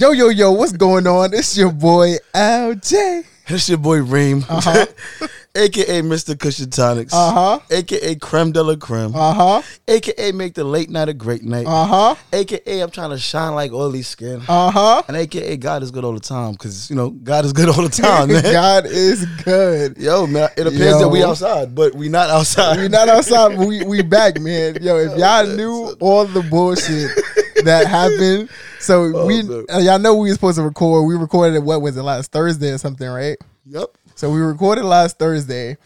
Yo, yo, yo, what's going on? It's your boy LJ. It's your boy Reem, Uh-huh. aka Mr. Kush and Tonics, Uh huh. aka Creme de la Creme, Uh huh. aka Make the Late Night a Great Night, Uh huh. aka I'm trying to shine like oily skin, Uh huh. and aka God is good all the time because you know God is good all the time, man. God is good. Yo, man, it appears that we outside, but we not outside. We not outside, but we we back, man. Yo, if y'all knew all the bullshit that happened, so we man. uh, y'all know we were supposed to record. We recorded it. What was it last Thursday or something, right? Yep. So we recorded last Thursday,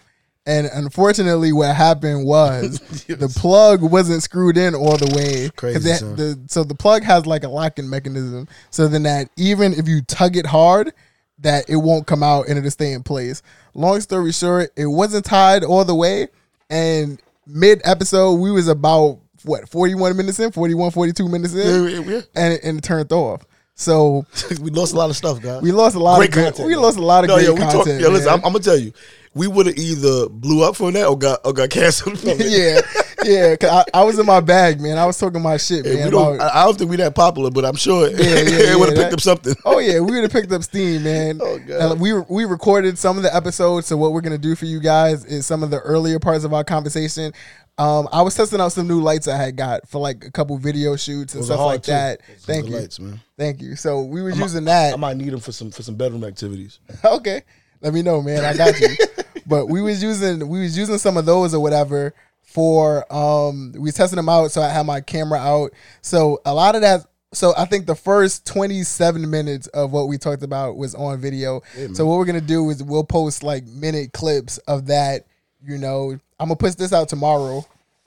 and unfortunately, what happened was the plug wasn't screwed in all the way. Crazy, it- the, so the plug has like a locking mechanism, so then that even if you tug it hard, that it won't come out and it'll stay in place. Long story short, it wasn't tied all the way, and mid episode we was about what 41 minutes in? 41 42 minutes in? Yeah, yeah, and, it, and it turned off so we lost a lot of stuff, guys. we lost a lot great of good, content. we lost a lot of no, great yo, we content talk, yo, listen. I'm, I'm gonna tell you, we would have either blew up from that or got or got canceled. Yeah, yeah. Cause I, I was in my bag, man. I was talking my shit, Hey, man. don't, about- I don't think we that popular, but I'm sure yeah, yeah, it would have picked up something. oh yeah, we would have picked up steam, man. Oh, God. And we we recorded some of the episodes. So what we're gonna do for you guys is some of the earlier parts of our conversation. Um, I was testing out some new lights I had got for like a couple video shoots and stuff like too. that. Those Thank you, lights, man. thank you. So we was I might- using that. I might need them for some for some bedroom activities. okay let me know man i got you but we was using we was using some of those or whatever for um we was testing them out so i had my camera out so a lot of that so i think the first 27 minutes of what we talked about was on video so what we're gonna do is we'll post like minute clips of that you know i'm gonna push this out tomorrow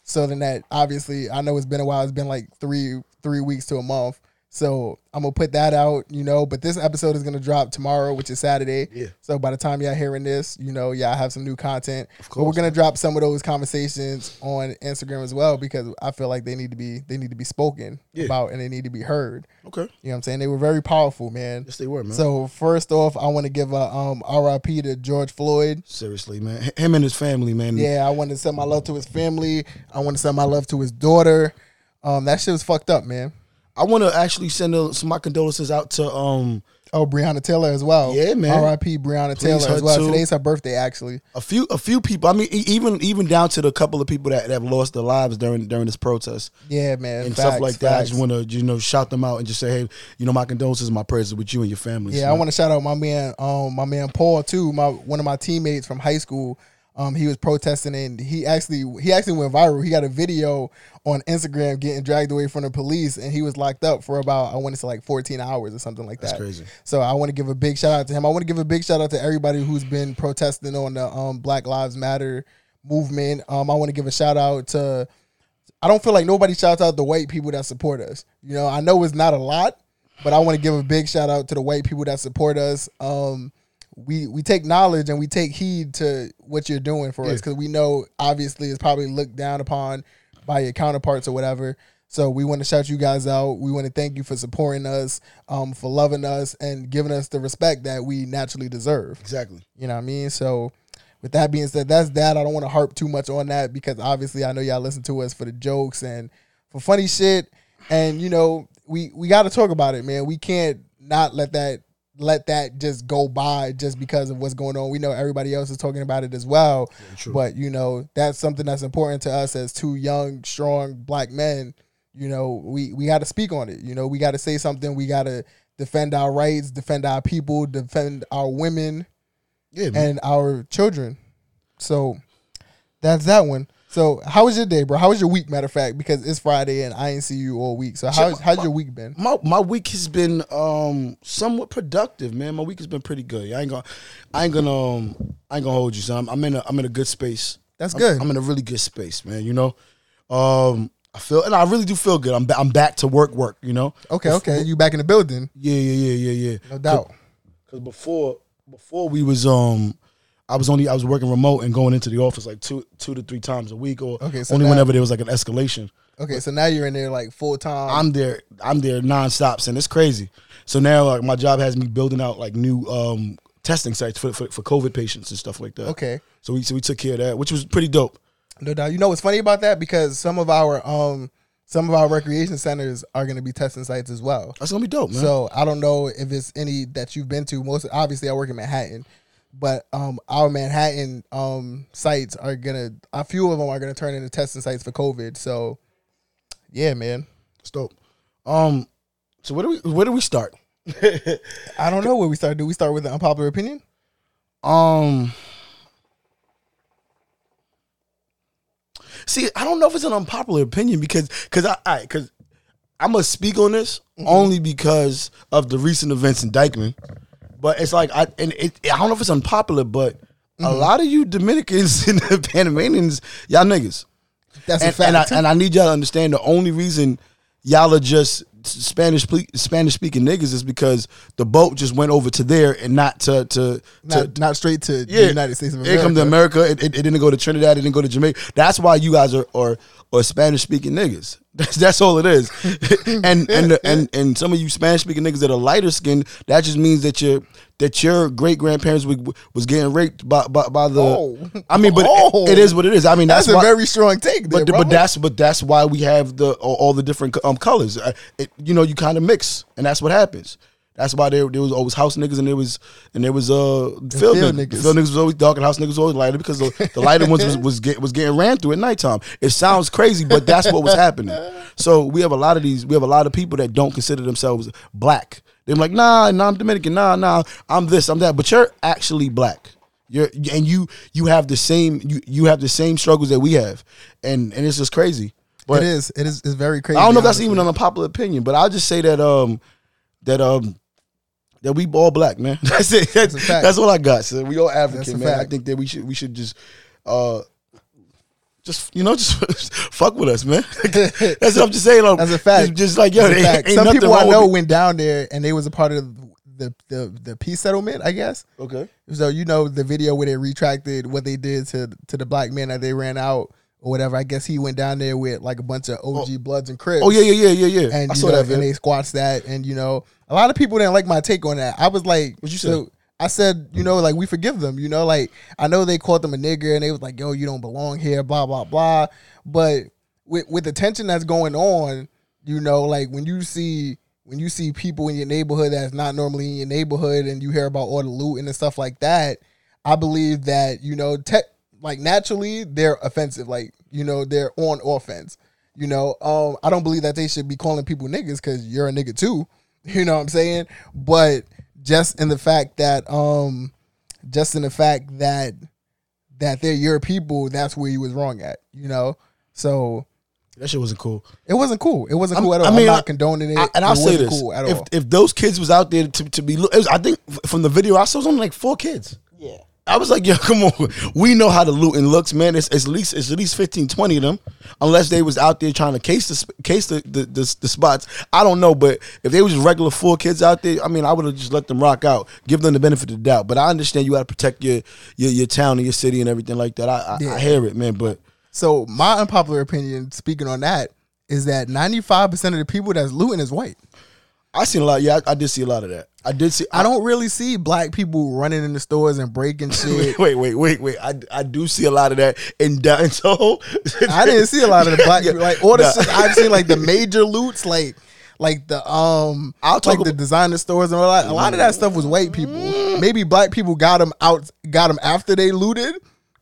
so then that obviously I know it's been a while. It's been like three three weeks to a month. So I'm gonna put that out, you know. But this episode is gonna drop tomorrow, which is Saturday. Yeah. So by the time y'all hearing this, you know, y'all have some new content. Of course. But we're gonna drop some of those conversations on Instagram as well because I feel like they need to be they need to be spoken Yeah. about and they need to be heard. Okay. You know what I'm saying? They were very powerful, man. Yes, they were, man. So first off, I want to give a um RIP to George Floyd. Seriously, man. Him and his family, man. Yeah, I want to send my love to his family. I want to send my love to his daughter. Um, that shit was fucked up, man. I want to actually send a, some my condolences out to um Oh, Breonna Taylor as well. Yeah, man. R.I.P. Breonna Taylor as well. too. Today's her birthday, actually. a few a few people. I mean, even even down to the couple of people that, that have lost their lives during during this protest Yeah, man. and Facts, stuff like that. I just want to you know shout them out and just say, hey, you know, my condolences, my prayers are with you and your family. Yeah, I want to shout out my man, um, my man Paul too. My one of my teammates from high school. Um, he was protesting and he actually he actually went viral. He got a video on Instagram getting dragged away from the police and he was locked up for about I want to say like 14 hours or something like That's that. crazy. So I want to give a big shout out to him. I want to give a big shout out to everybody who's been protesting on the um, Black Lives Matter movement. Um, I want to give a shout out to. I don't feel like nobody shouts out the white people that support us. You know, I know it's not a lot, but I want to give a big shout out to the white people that support us. Um, we we take knowledge and we take heed to what you're doing for us because we know obviously it's probably looked down upon by your counterparts or whatever. So we want to shout you guys out. We want to thank you for supporting us, um, for loving us, and giving us the respect that we naturally deserve. exactly. You know what I mean? So with that being said, that's that. I don't want to harp too much on that because obviously I know y'all listen to us for the jokes and for funny shit. And you know, we we got to talk about it, man. We can't not let that let that just go by just because of what's going on. We know everybody else is talking about it as well. true. But you know, that's something that's important to us as two young, strong black men. You know, we we got to speak on it. You know, we got to say something. We got to defend our rights, defend our people, defend our women Yeah, and our children. So that's that one. So how was your day, bro? How was your week? Matter of fact, because it's Friday and I ain't see you all week. So how's how's your week been? my my week has been um somewhat productive, man. My week has been pretty good. I ain't gonna I ain't gonna um I ain't gonna hold you, son. I'm, I'm in a I'm in a good space. That's I'm- good. I'm, in a really good space, man. You know, um, I feel and I really do feel good. I'm ba- I'm back to work, work. You know. Okay, okay. You back in the building, Yeah, yeah, yeah, yeah, yeah. no doubt. Because before before we was um. I was only I was working remote and going into the office like two two to three times a week, or Okay, so only now- whenever there was like an escalation. Okay, so now you're in there like full time. I'm there. I'm there nonstop, and it's crazy. So now, like, my job has me building out like new um, testing sites for, for for COVID patients and stuff like that. Okay, So we so we took care of that, which was pretty dope. no doubt. You know what's funny about that? Because some of our um some of our recreation centers are going to be testing sites as well. That's gonna be dope, man. So I don't know if it's any that you've been to. Most obviously, I work in Manhattan, but um, our Manhattan um sites are gonna a few of them are gonna turn into testing sites for COVID. So yeah, man. It's dope. Um, so where do we where do we start? I don't know where we start. Do we start with an unpopular opinion? Um, see, I don't know if it's an unpopular opinion because because I, I because I'm gonna speak on this only because of the recent events in Dyckman. But it's like I and it, I don't know if it's unpopular, but a mm-hmm. lot of you Dominicans and the Panamanians, y'all niggas. That's a fact. and I, and I need y'all to understand the only reason y'all are just Spanish Spanish speaking niggas is because the boat just went over to there and not to to, to not, not straight to yeah, the United States of America. It come to America. It, it, it didn't go to Trinidad. It didn't go to Jamaica. That's why you guys are are, are Spanish speaking niggas. That's that's all it is. and and and and some of you Spanish speaking niggas that are lighter skinned, that just means that your that your great grandparents was, getting raped by by, by the. Oh. I mean, but Oh. it, it is what it is. I mean, That's, that's, a why, very strong take, there, but but that's but that's why we have the all, all the different um colors. Uh, It, you know, you kind of mix, and that's what happens. That's why there, there was always house niggas and there was and there was uh field, field niggas. niggas. Field niggas was always dark and house niggas was always lighter because the, the lighter ones was was, get, was getting ran through at nighttime. It sounds crazy, but that's what was happening. So we have a lot of these. We have a lot of people that don't consider themselves black. They're like, nah, nah, I'm Dominican. Nah, nah, I'm this, I'm that. But you're actually black. You're and you you have the same you you have the same struggles that we have, and and it's just crazy. But it is. It is. It's very crazy. I don't know if that's even an unpopular opinion, but I'll just say that um that um that we all black, man. That's it. That's, a fact. that's all I got. So we all African, man. I think that we should we should just uh just you know just fuck with us, man. that's what I'm just saying. Like, That's a fact. Just, like yo, That's a there fact. ain't Some people I know went down there and they was a part of the the the peace settlement. I guess. Okay. So you know the video where they retracted what they did to to the black man that they ran out or whatever. I guess he went down there with like a bunch of OG oh. Bloods and Crips. Oh yeah, yeah, yeah, yeah, yeah. And I saw know, that and they squats that, and you know, a lot of people didn't like my take on that. I was like, What you so I said, you know, like we forgive them. You know, like I know they called them a nigger, and they was like, yo, you don't belong here, blah blah blah. But with with the tension that's going on, you know, like when you see when you see people in your neighborhood that's not normally in your neighborhood, and you hear about all the looting and stuff like that, I believe that you know, te- like naturally they're offensive. Like you know, they're on offense. You know, um, I don't believe that they should be calling people niggas because you're a nigga too. You know what I'm saying? But just in the fact that, um, just in the fact that that they're your people, that's where you was wrong at. You know, so That shit wasn't cool. it wasn't cool. It wasn't I'm- cool at all. I I mean, am I- not condoning it. I- and I'll say wasn't this: cool at if all. if those kids was out there to to be, it was, I think from the video I saw, it was only like four kids. yeah. I was like, yo, come on. We know how the looting looks, man. It's, it's at least it's at least 15, 20 of them. Unless they was out there trying to case the case the the, the, the spots. I don't know, but if they was just regular four kids out there, I mean, I would have just let them rock out, give them the benefit of the doubt. But I understand you got to protect your, your your town and your city and everything like that. I I, Yeah. I hear it, man. But So my unpopular opinion, speaking on that, is that 95 percent of the people that's looting is white. I seen a lot. Yeah, I, I did see a lot of that. I did see. I don't really see black people running in the stores and breaking shit. Wait, wait, wait, wait. I, I do see a lot of that in down Soho. I didn't see a lot of the black people. Like all the Nah. I've seen, like the major loots, like like the um, I'll talk like the designer stores and all that. A lot of that stuff was white people. Maybe black people got them out, got them after they looted.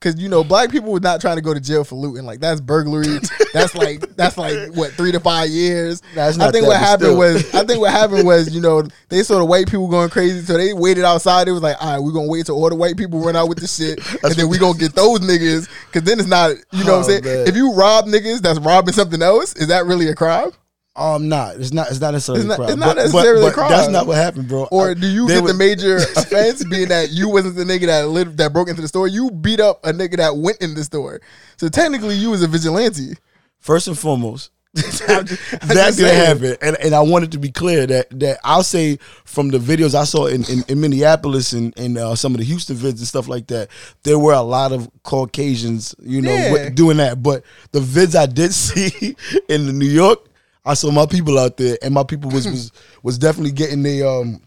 Cause you know, black people were not trying to go to jail for looting. Like that's burglary. that's like that's like what three to five years. Nah, it's I think what happened still. was I think what happened was you know they saw the white people going crazy, so they waited outside. It was like, all right, we're gonna wait till all the white people run out with the shit, and then we gonna get those niggas. Cause then it's not, you know what I'm Oh, saying? man. If you rob niggas that's robbing something else, is that really a crime? Um, not. It's not. It's not necessarily It's not- crime. it's not But- but- necessarily a but crime. That's not what happened, bro. Or I- do you get the major offense being that you wasn't the nigga that lived, that broke into the store? You beat up a nigga that went in the store. So technically, you was a vigilante. First and foremost, I'm just- I'm that just didn't saying. happen, and and I wanted to be clear that that I'll say from the videos I saw in in, in Minneapolis and and uh, some of the Houston vids and stuff like that, there were a lot of Caucasians, you know, Yeah. doing that. But the vids I did see in the New York, I saw my people out there, and my people was was was definitely getting the um.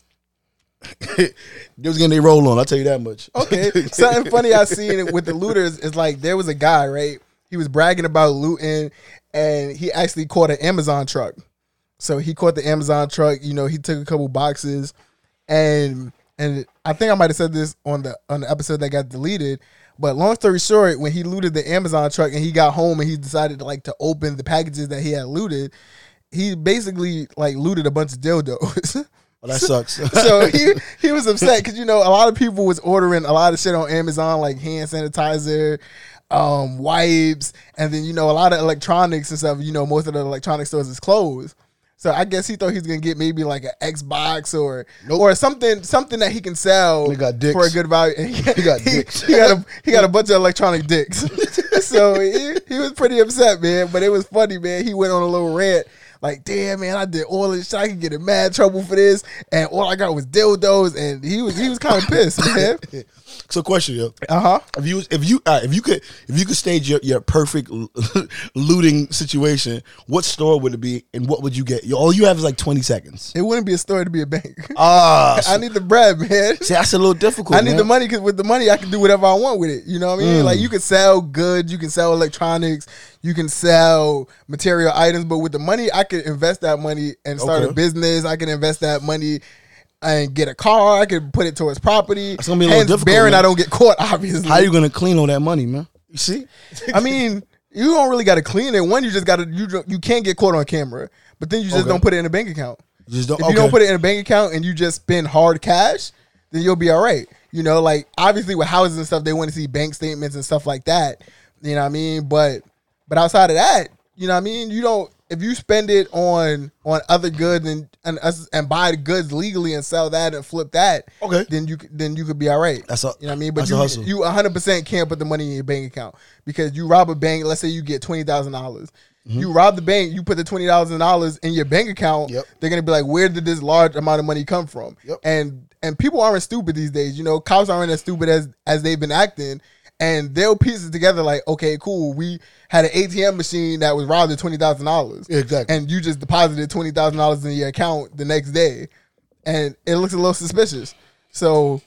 they was getting their roll on. I'll tell you that much. Okay. Something funny I seen with the looters is like there was a guy, right? He was bragging about looting and he actually caught an Amazon truck. So he caught the Amazon truck. You know, he took a couple boxes, and and I think I might have said this on the on the episode that got deleted. But long story short, when he looted the Amazon truck and he got home and he decided to like to open the packages that he had looted, he basically like looted a bunch of dildos. Well, that sucks. so he he was upset because you know a lot of people was ordering a lot of shit on Amazon like hand sanitizer, um, wipes, and then you know a lot of electronics and stuff. You know most of the electronic stores is closed. So I guess he thought he's gonna get maybe like an Xbox or or something something that he can sell He got dicks. for a good value. And he, He got he, dicks. he got a he got a bunch of electronic dicks. so he, he was pretty upset, man. But it was funny, man. He went on a little rant. Like, damn man, I did all this shit. I could get in mad trouble for this, and all I got was dildos, and he was he was kind of pissed, man. so, question, yo. Uh huh. If you if you uh, if you could if you could stage your, your perfect looting situation, what store would it be, and what would you get? All you have is like twenty seconds. It wouldn't be a story to be a bank. Ah, I need the bread, man. see, that's a little difficult. I need man. the money because with the money I can do whatever I want with it. You know what I mean? Mm. Like you can sell goods, you can sell electronics, you can sell material items, but with the money I can invest that money and start a business. I can invest that money and get a car. I can put it towards property. It's gonna be a little Hence, difficult, bearing man. I don't get caught. Obviously, How you gonna clean all that money, man? You see? I mean, you don't really got to clean it. One, you just got to you don't- you can't get caught on camera, but then you just Okay. don't put it in a bank account. Just don't. If okay. you don't put it in a bank account and you just spend hard cash, then you'll be all right. You know, like obviously with houses and stuff, they want to see bank statements and stuff like that. You know what I mean? But but outside of that, you know what I mean? You don't if you spend it on on other goods and and us- and buy the goods legally and sell that and flip that, Okay. then you then you could be all right. That's a- you know what I mean? But that's a you hustle. you 100 percent can't put the money in your bank account because you rob a bank. Let's say you get twenty thousand dollars. You rob the bank, you put the twenty thousand dollars in your bank account. Mm-hmm. Yep. They're gonna be like, "Where did this large amount of money come from?" Yep. And and people aren't stupid these days. You know, cops aren't as stupid as as they've been acting, and they'll piece it together like, "Okay, cool, we had an ATM machine that was robbed of twenty thousand dollars, Exactly. and you just deposited twenty thousand dollars in your account the next day, and it looks a little suspicious." So,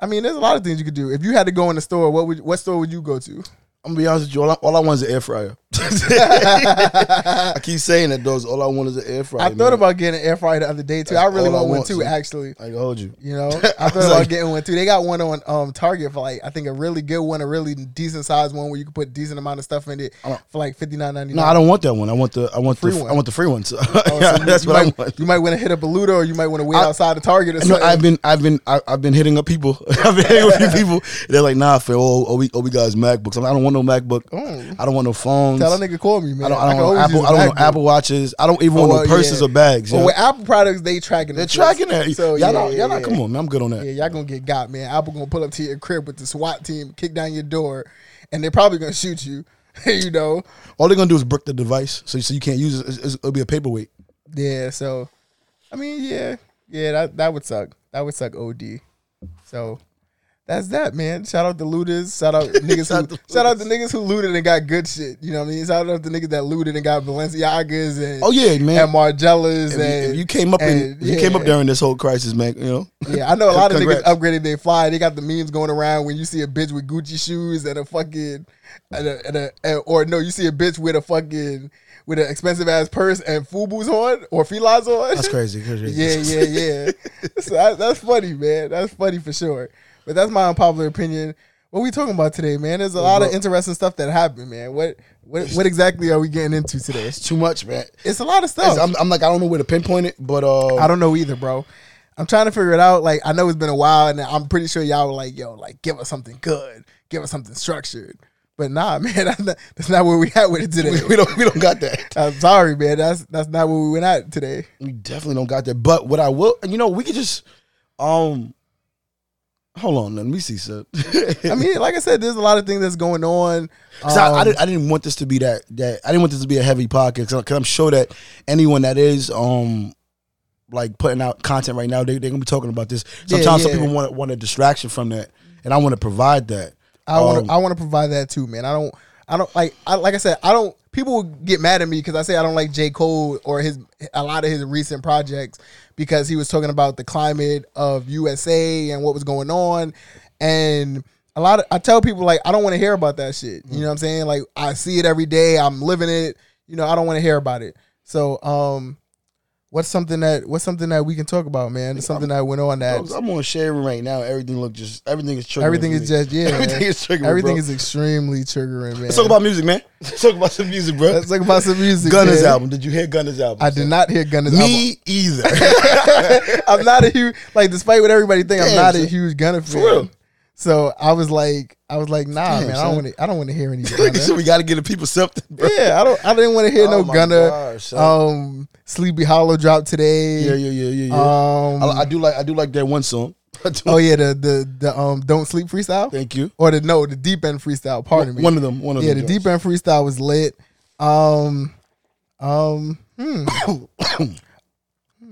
I mean, there's a lot of things you could do. If you had to go in the store, what would what store would you go to? I'm gonna be honest with you. All I, all I want is an air fryer. I keep saying that, though. All I want is an air fryer. I thought man. about getting an air fryer the other day too. I really all I want one too, actually. I can hold you. You know, I thought was about like- getting one too. They got one on um Target for like I think a really good one, a really decent size one where you can put a decent amount of stuff in it for like fifty nine ninety No. I don't want that one. I want the I want Free the one. I want the free ones. Oh, yeah, so that's you what I might, want. You might want to hit up a Ludo, or you might want to wait I- outside the Target or No. I've been, I've been, I, I've been hitting up people. I've been hitting up people. They're like, "Nah, for all, all we, all we got MacBooks. I'm like, I don't want no MacBook. Mm. I don't want no phones. Tell a nigga call me, man. I don't, I don't want Apple. I don't want Apple watches. I don't even Oh, want well, no purses yeah. or bags. With Apple products, they tracking. They're tracking that. So y'all yeah, not, y'all not. Come on, man. I'm good on that. Yeah, y'all gonna get got, man. Apple gonna pull up to your crib with the SWAT team, kick down your door, and they're probably gonna shoot you. you know. All they're gonna do is brick the device, so, so you can't use it. It's- It'll be a paperweight. Yeah, so I mean, yeah, yeah, that that would suck. That would suck. Od. So that's that, man. Shout out to looters. Shout out niggas Shout out who shout out looters. niggas who looted and got good shit. You know what I mean? Shout out to the niggas that looted and got Balenciagas and Oh yeah, man. and Margielas and if you came up and, if you came up during this whole crisis, man. You know, Yeah, I know a lot of niggas upgraded their fly. They got the memes going around when you see a bitch with Gucci shoes and a fucking, and a, and a, and- or no, you see a bitch with a fucking with an expensive ass purse and Fubu's on or Fila's on. that's crazy. crazy. yeah, yeah, yeah. so that, that's funny, man. That's funny for sure. But that's my unpopular opinion. What we talking about today, man? There's a lot of interesting stuff that happened, man. What what what exactly are we getting into today? It's too much, man. It's a lot of stuff. I'm, I'm like, I don't know where to pinpoint it, but uh, I don't know either, bro. I'm trying to figure it out. Like I know it's been a while, and I'm pretty sure y'all were like, "Yo, like give us something good, give us something structured." But nah, man, that's not, that's not where we at with it today. we, we don't we don't got that. I'm sorry, man. That's that's not where we went at today. We definitely don't got that. But what I will, and you know, we could just um. Hold on, let me see, sir. I mean, like I said, there's a lot of things that's going on. 'Cause I, I, Um, didn't, I didn't want this to be that that I didn't want this to be a heavy podcast because I'm sure that anyone that is um like putting out content right now they they're gonna be talking about this. Yeah, Sometimes some people want want a distraction from that, and I want to provide that. I want Um, I want to provide that too, man. I don't I don't like I like I said I don't people get mad at me because I say I don't like J Cole or his a lot of his recent projects because he was talking about the climate of USA and what was going on and a lot of I tell people like I don't want to hear about that shit. You know what I'm saying? Like I see it every day. I'm living it. you know, I don't want to hear about it. So, um, what's something that what's something that we can talk about, man? Something that went on that I'm on sharing right now. Everything look just everything is triggering. everything is me. just yeah, everything is triggering. everything bro. is extremely triggering, man. Let's talk about music, man. Let's talk about some music, bro. let's talk about some music. Gunna's man. album. Did you hear Gunna's album? I did not hear Gunna's album. Me either. I'm not a huge like, despite what everybody think, I'm Damn, not a huge Gunna fan. real. So I was like, I was like, nah, Damn, man, I don't want to. I don't want to hear any so we got to get the people something, bro. yeah, I don't. I didn't want to hear Oh no Gunna. gosh, son. um, Sleepy Hallow dropped today. Yeah, yeah, yeah, yeah, yeah. Um, I, I do like I do like that one song. Oh yeah, the the the um, don't sleep freestyle Thank you. or the no, the deep end freestyle. Pardon me. One of them. One of yeah, them. Yeah, the deep end freestyle was lit. Um, um, hmm.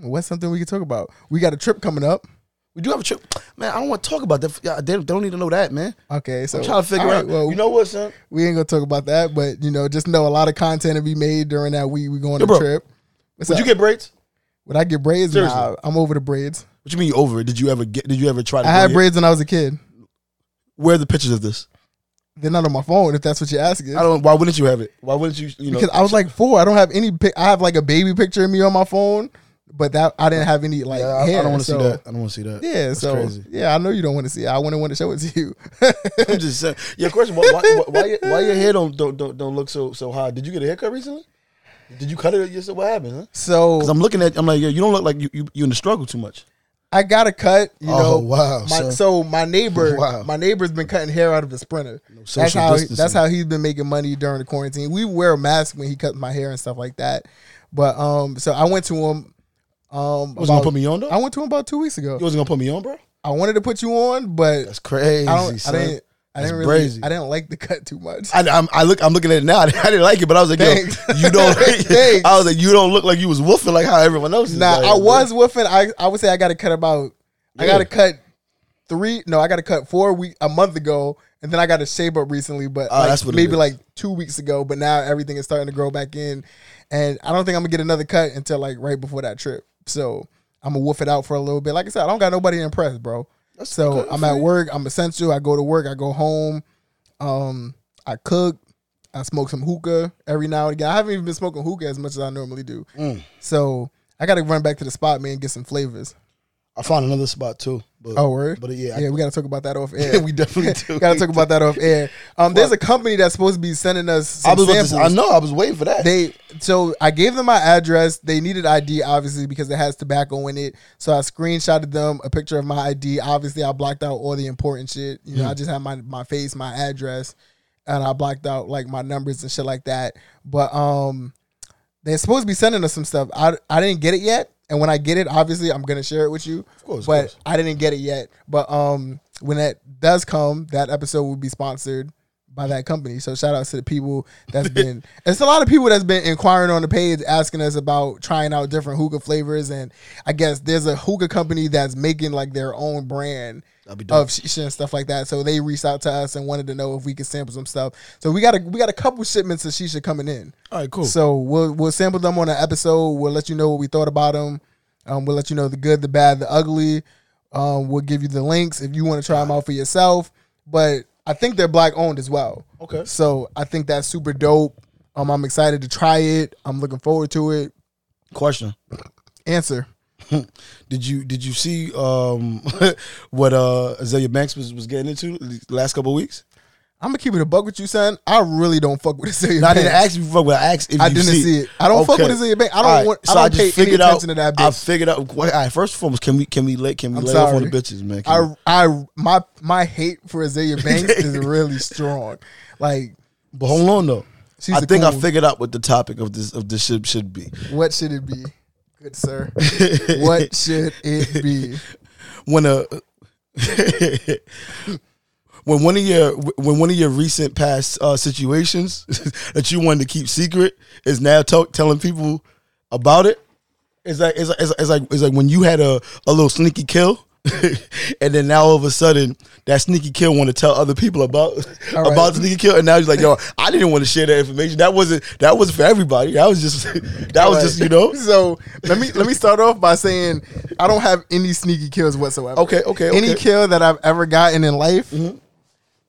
What's something we can talk about? We got a trip coming up. We do have a trip, man. I don't want to talk about that. They, don't need to know that, man. Okay, so I'm trying to figure right, out. Well, you know what, son? we ain't gonna talk about that, but you know, just know a lot of content to be made during that week. We going Yo, on bro, a trip. What's Would up? you get braids? Would I get braids? Seriously. Nah, I'm over the braids. What you mean you over it? Did you ever get? Did you ever try to? I grow had your- braids when I was a kid. Where are the pictures of this? They're not on my phone. If that's what you're asking. I don't. Why wouldn't you have it? Why wouldn't you? You know, because I was like four. I don't have any. Pic- I have like a baby picture of me on my phone, but that I didn't have any like Yeah, I, I don't want to so- see that. I don't want to see that. Yeah, That's so crazy. yeah, I know you don't want to see. it. I wouldn't want to show it to you. I'm just saying. Yeah, question. Why, why, why, your, why your hair don't, don't don't don't look so so high? Did you get a haircut recently? Did you cut it yourself? What happened? Huh? so Because I'm looking at. I'm like, yeah, you don't look like you you you in the struggle too much. I got a cut. You Oh, know, wow, My, son. so my neighbor, Wow. my neighbor's been cutting hair out of a sprinter. that's social how distancing. that's how he's been making money during the quarantine. We wear a mask when he cuts my hair and stuff like that. But um, so I went to him. Um, You wasn't about- gonna put me on though. I went to him about two weeks ago. You wasn't gonna put me on, bro. I wanted to put you on, but That's crazy. I don't. I didn't. I didn't really. crazy. I didn't like the cut too much. I, I'm, I look. I'm looking at it now. I didn't like it, but I was like, Thanks. yo, you don't. I was like, you don't look like you was woofing like how everyone else. Is Nah, like, I was woofing. I I would say I got to cut about. I got to cut three. No, I got to cut four week a month ago, and then I got to shape up recently. But Oh, like, maybe like two weeks ago. But now everything is starting to grow back in, and I don't think I'm gonna get another cut until like right before that trip. So I'm gonna woof it out for a little bit. Like I said, I don't got nobody to impress, bro. So good I'm at work. I'm essential. I go to work. I go home. Um, I cook. I smoke some hookah every now and again. I haven't even been smoking hookah as much as I normally do. Mm. So I got to run back to the spot, man, and get some flavors. I found another spot too. But, Oh, word? But yeah, I- yeah, we got to talk about that off air. we definitely do. got to talk about that off air. Um, there's a company that's supposed to be sending us some I was samples. say, I know. I was waiting for that. They so I gave them my address. They needed ID obviously because it has tobacco in it. So I screenshotted them a picture of my ID. Obviously, I blocked out all the important shit. You know, I just had my my face, my address, and I blocked out like my numbers and shit like that. But um, they're supposed to be sending us some stuff. I I didn't get it yet. And when I get it, obviously I'm gonna share it with you. Of course, of but course. I didn't get it yet. But um, when that does come, that episode will be sponsored by that company. So shout out to the people that's been. it's a lot of people that's been inquiring on the page, asking us about trying out different hookah flavors, and I guess there's a hookah company that's making like their own brand That'd be dope. of shisha and stuff like that. So they reached out to us and wanted to know if we could sample some stuff. So we got a we got a couple shipments of shisha coming in. All right, cool. So we'll we'll sample them on an episode. We'll let you know what we thought about them. Um, we'll let you know the good, the bad, the ugly. Um, we'll give you the links if you want to try them out for yourself. But I think they're black owned as well. Okay. So I think that's super dope. Um, I'm excited to try it. I'm looking forward to it. Question: Answer. Did you did you see um what uh Azealia Banks was, was getting into the last couple of weeks? I'm gonna keep it a bug with you, son. I really don't fuck with Azealia No, I didn't ask you before, but I asked if I you didn't see, see it. I don't fuck with Azealia Banks. I don't right, want. so I don't just pay any figured out. to that I figured out. All right, first and foremost, can we can we lay can we I'm lay off on the bitches, man? Can we- I I my my hate for Azealia Banks is really strong. Like but hold on though. I think I figured out what the topic of this of this should should be. What should it be? Good sir. what should it be? when a when one of your when one of your recent past uh, situations that you wanted to keep secret is now talk, telling people about it. It's like it's like, it's like it's like when you had a, a little sneaky kill, and then now all of a sudden that sneaky kill want to tell other people about All right. about the sneaky kill, and now he's like, yo, I didn't want to share that information. That wasn't that wasn't for everybody. That was just that was Right. just you know. So let me let me start off by saying I don't have any sneaky kills whatsoever. Okay, okay, Any okay. kill that I've ever gotten in life,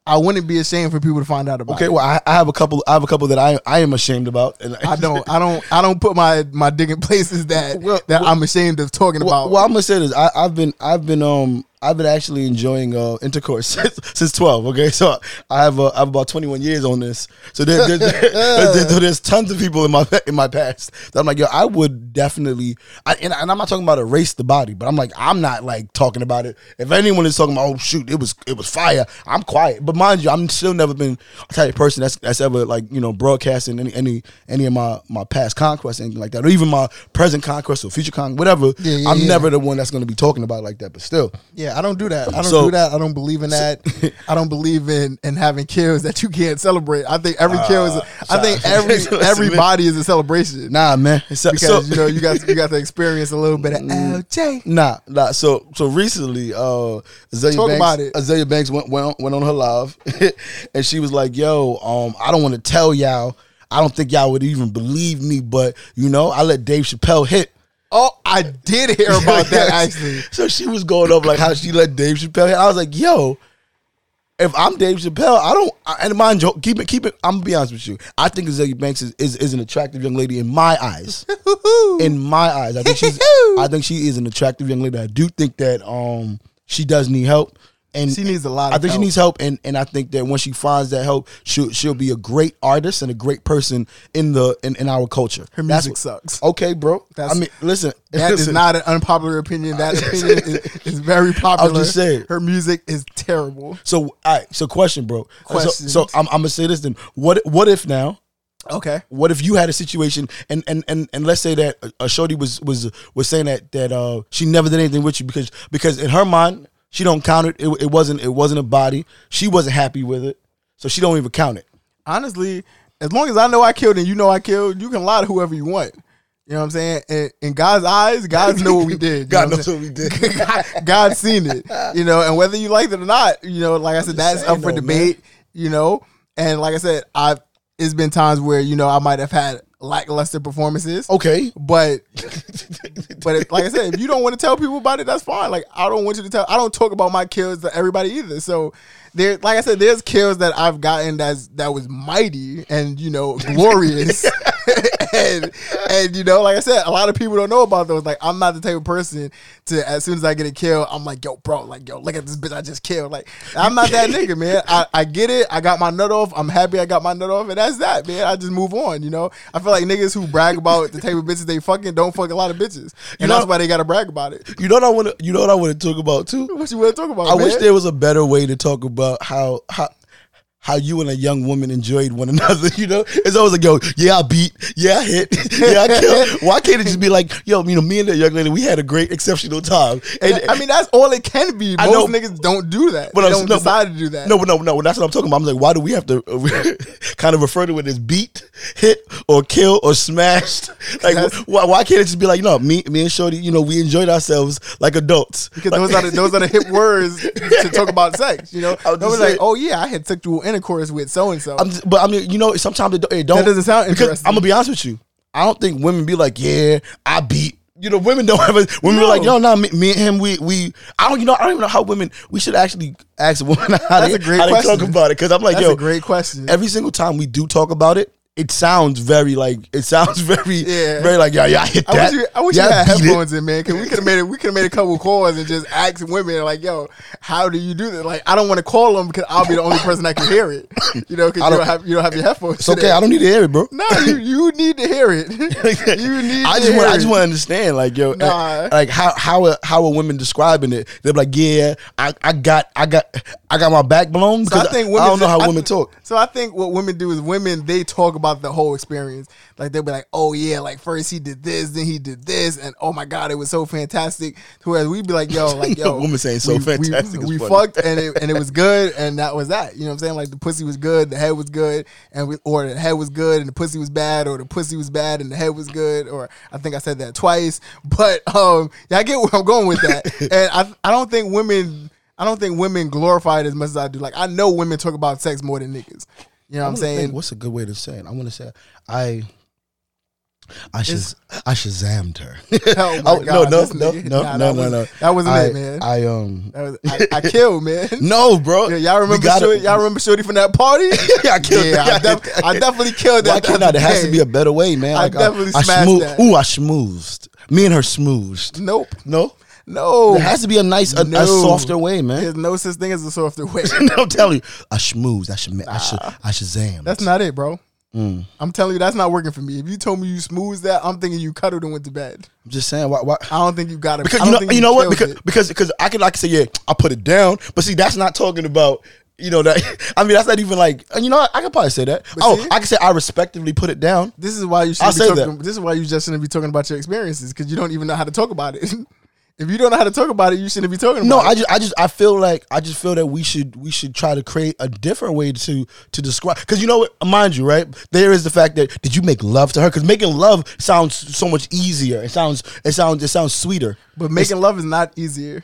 I wouldn't be ashamed for people to find out about. Okay, it. well, I, I have a couple. I have a couple that I I am ashamed about, and I don't, I don't, I don't put my my dick in places that Well, that well- I'm ashamed of talking Well, about. well, I'm gonna say this. I, I've been, I've been, um, I've been actually enjoying uh, intercourse since, since 12. Okay, so I have, uh, I have about 21 years on this. So there, there, there- there- there's tons of people in my in my past that I'm like, yo, I would definitely. I, and, and I'm not talking about erase the body, but I'm like, I'm not like talking about it. If anyone is talking about, oh shoot, it was it was fire, I'm quiet. But mind you, I'm still never been a type of person that's that's ever like you know broadcasting any any any of my my past conquests anything like that, or even my present conquest or future conquest, whatever. Yeah, yeah, I'm yeah. never the one that's going to be talking about it like that. But still, yeah, I don't do that. I don't So- do that. I don't believe in that. I don't believe in in having kills that you can't celebrate. I think every kill is. I think every everybody is a celebration. nah, man. So, because so- you know you got you got to experience a little bit of LJ. Nah, nah. So so recently, uh, Azealia Talk Banks, about it. Azealia Banks went went on, went on her live, and she was like, "Yo, um, I don't want to tell y'all. I don't think y'all would even believe me, but you know, I let Dave Chappelle hit." Oh, I did hear about that actually. So she was going up like how she let Dave Chappelle hit. I was like, "Yo." If I'm Dave Chappelle, I don't. I, and mind you, keep it, keep it. I'm gonna be honest with you. I think Azealia Banks is, is, is an attractive young lady in my eyes. in my eyes. I think she's I think she is an attractive young lady. I do think that um she does need help. And She needs a lot I think she needs help and, and I think that when she finds that help, she'll she'll be a great artist and a great person in the in, in our culture. Her music what- sucks. Okay, bro. That's- I mean, listen. That is listen. not an unpopular opinion. That opinion is, is very popular. I'm just saying. Her music is terrible. So, all right. So, question, bro. So, Questions. so I'm, I'm gonna say this then. What what if now? Okay. What if you had a situation and and and, and let's say that a, a shorty was was was saying that that uh she never did anything with you because because in her mind she don't count it. It, it wasn't it wasn't a body. She wasn't happy with it, so she don't even count it. Honestly, as long as I know I killed and you know I killed, you can lie to whoever you want. You know what I'm saying? In, in God's eyes, God know what we did. God know knows what we did. God, God's seen it. You know, and whether you liked it or not, you know, like I said, that's up for though, debate. You know, and like I said, I've it's been times where you know I might have had lackluster performances. Okay, But but if, like I said, if you don't want to tell people about it, that's fine. Like I don't want you to tell. I don't talk about my kills to everybody either. So there, like I said, there's kills that I've gotten that's that was mighty and you know glorious. and and you know, like I said, a lot of people don't know about those. Like I'm not the type of person to as soon as I get a kill, I'm like, yo, bro, like yo, look at this bitch I just killed. Like I'm not that nigga, man. I, I get it. I got my nut off. I'm happy I got my nut off, and that's that, man. I just move on. You know, I feel like niggas who brag about the type of bitches they fucking don't fuck a lot of bitches, and know- that's why they gotta brag about it. you know what I want to you know what I want to talk about too. What you want to talk about? I man? wish there was a better way to talk about how how how you and a young woman enjoyed one another. You know, it's always like, yo, yeah, I beat, yeah, I hit, yeah, I killed. Why can't it just be like, yo, you know, me and that young lady, we had a great, exceptional time. And, I mean, that's all it can be. I Most know. niggas don't do that. But they don't no, decide to do that. No, but no, no. That's what I'm talking about. I'm like, why do we have to uh, kind of refer to it as beat, hit, or kill, or smashed? Like, why, why can't it just be like, you know, me, me and Shorty, you know, we enjoyed ourselves like adults. Because Like- those are the, those are the hip words to talk about sex. You know, I was like, oh yeah, I had sexual intercourse with so and so. But I mean, you know, sometimes it don't. It don't That doesn't sound interesting. I'm gonna be honest with you. I don't think women be like, yeah, I beat. You know, women don't have a women No. be like, yo, no, me, me and him, we we. I don't, you know, I don't even know how women. We should actually ask a woman how That's they a great how they talk about it because I'm like, That's yo, a great question. every single time we do talk about it, it sounds very like it sounds very Yeah. very like yeah yeah I hit I that. wish I wish yeah, you had beat it. headphones in, man. Cause we could have made it. We could have made a couple calls and just asked women like, "Yo, how do you do this?" Like, I don't want to call them because I'll be the only person that can hear it. You know, because I you don't- have you don't have your headphones. It's okay. I don't need to hear it, bro. No, you you need to hear it. you need. I to just hear want I just want to understand like yo Nah. like how how are, how are women describing it? They're like yeah I, I got I got I got my back blown So I think women, I, don't know how I women talk. So I think what women do is women they talk about the whole experience. Like they'll be like, "Oh yeah, like first he did this, then he did this, and oh my god, it was so fantastic." Whereas we'd be like, "Yo, like yo, Woman saying so we, fantastic we, we fucked and it, and it was good, and that was that." You know what I'm saying? Like the pussy was good, the head was good, and we or the head was good and the pussy was bad, or the pussy was bad and the head was good, or I think I said that twice. But um, yeah, I get where I'm going with that, and I I don't think women. I don't think women glorify it as much as I do. Like I know women talk about sex more than niggas. You know what I'm saying? think, what's a good way to say it? I want to say I I shaz I shazammed her. Oh my Oh, God, no, this no, no, Nah, no, that no, no. that wasn't I, it, man. I um That was, I, I killed, man. no, bro. Yeah, y'all remember gotta- Shorty, y'all remember Shorty from that party? Yeah, I killed Yeah, I, def- I definitely killed that. Why can't I? There has to be a better way, man. I definitely I, smashed schmoo- that. Ooh, I schmoozed. Me and her schmoozed. Nope. No, No. there has to be a nice, a, No. a softer way, man. There's no such thing as a softer way. I'm telling you, I schmoozed. I should, I should, I shazam. That's not it, bro. Mm. I'm telling you, that's not working for me. If you told me you smoothed that, I'm thinking you cuddled and went to bed. I'm just saying. Why? why I don't think you got it. because I you know, you know what? Because it. because because I can I can say yeah, I put it down, but see that's not talking about you know that. I mean that's not even like and you know what? I can probably say that. But oh, see? I can say I respectively put it down. this is why you I'll should be say talking. This is why you just shouldn't be talking about your experiences because you don't even know how to talk about it. if you don't know how to talk about it, you shouldn't be talking about it. No, about I it. just I just I feel like I just feel that we should we should try to create a different way to to describe because you know what mind you right there is the fact that did you make love to her because making love sounds so much easier it sounds it sounds it sounds sweeter But making love is not easier.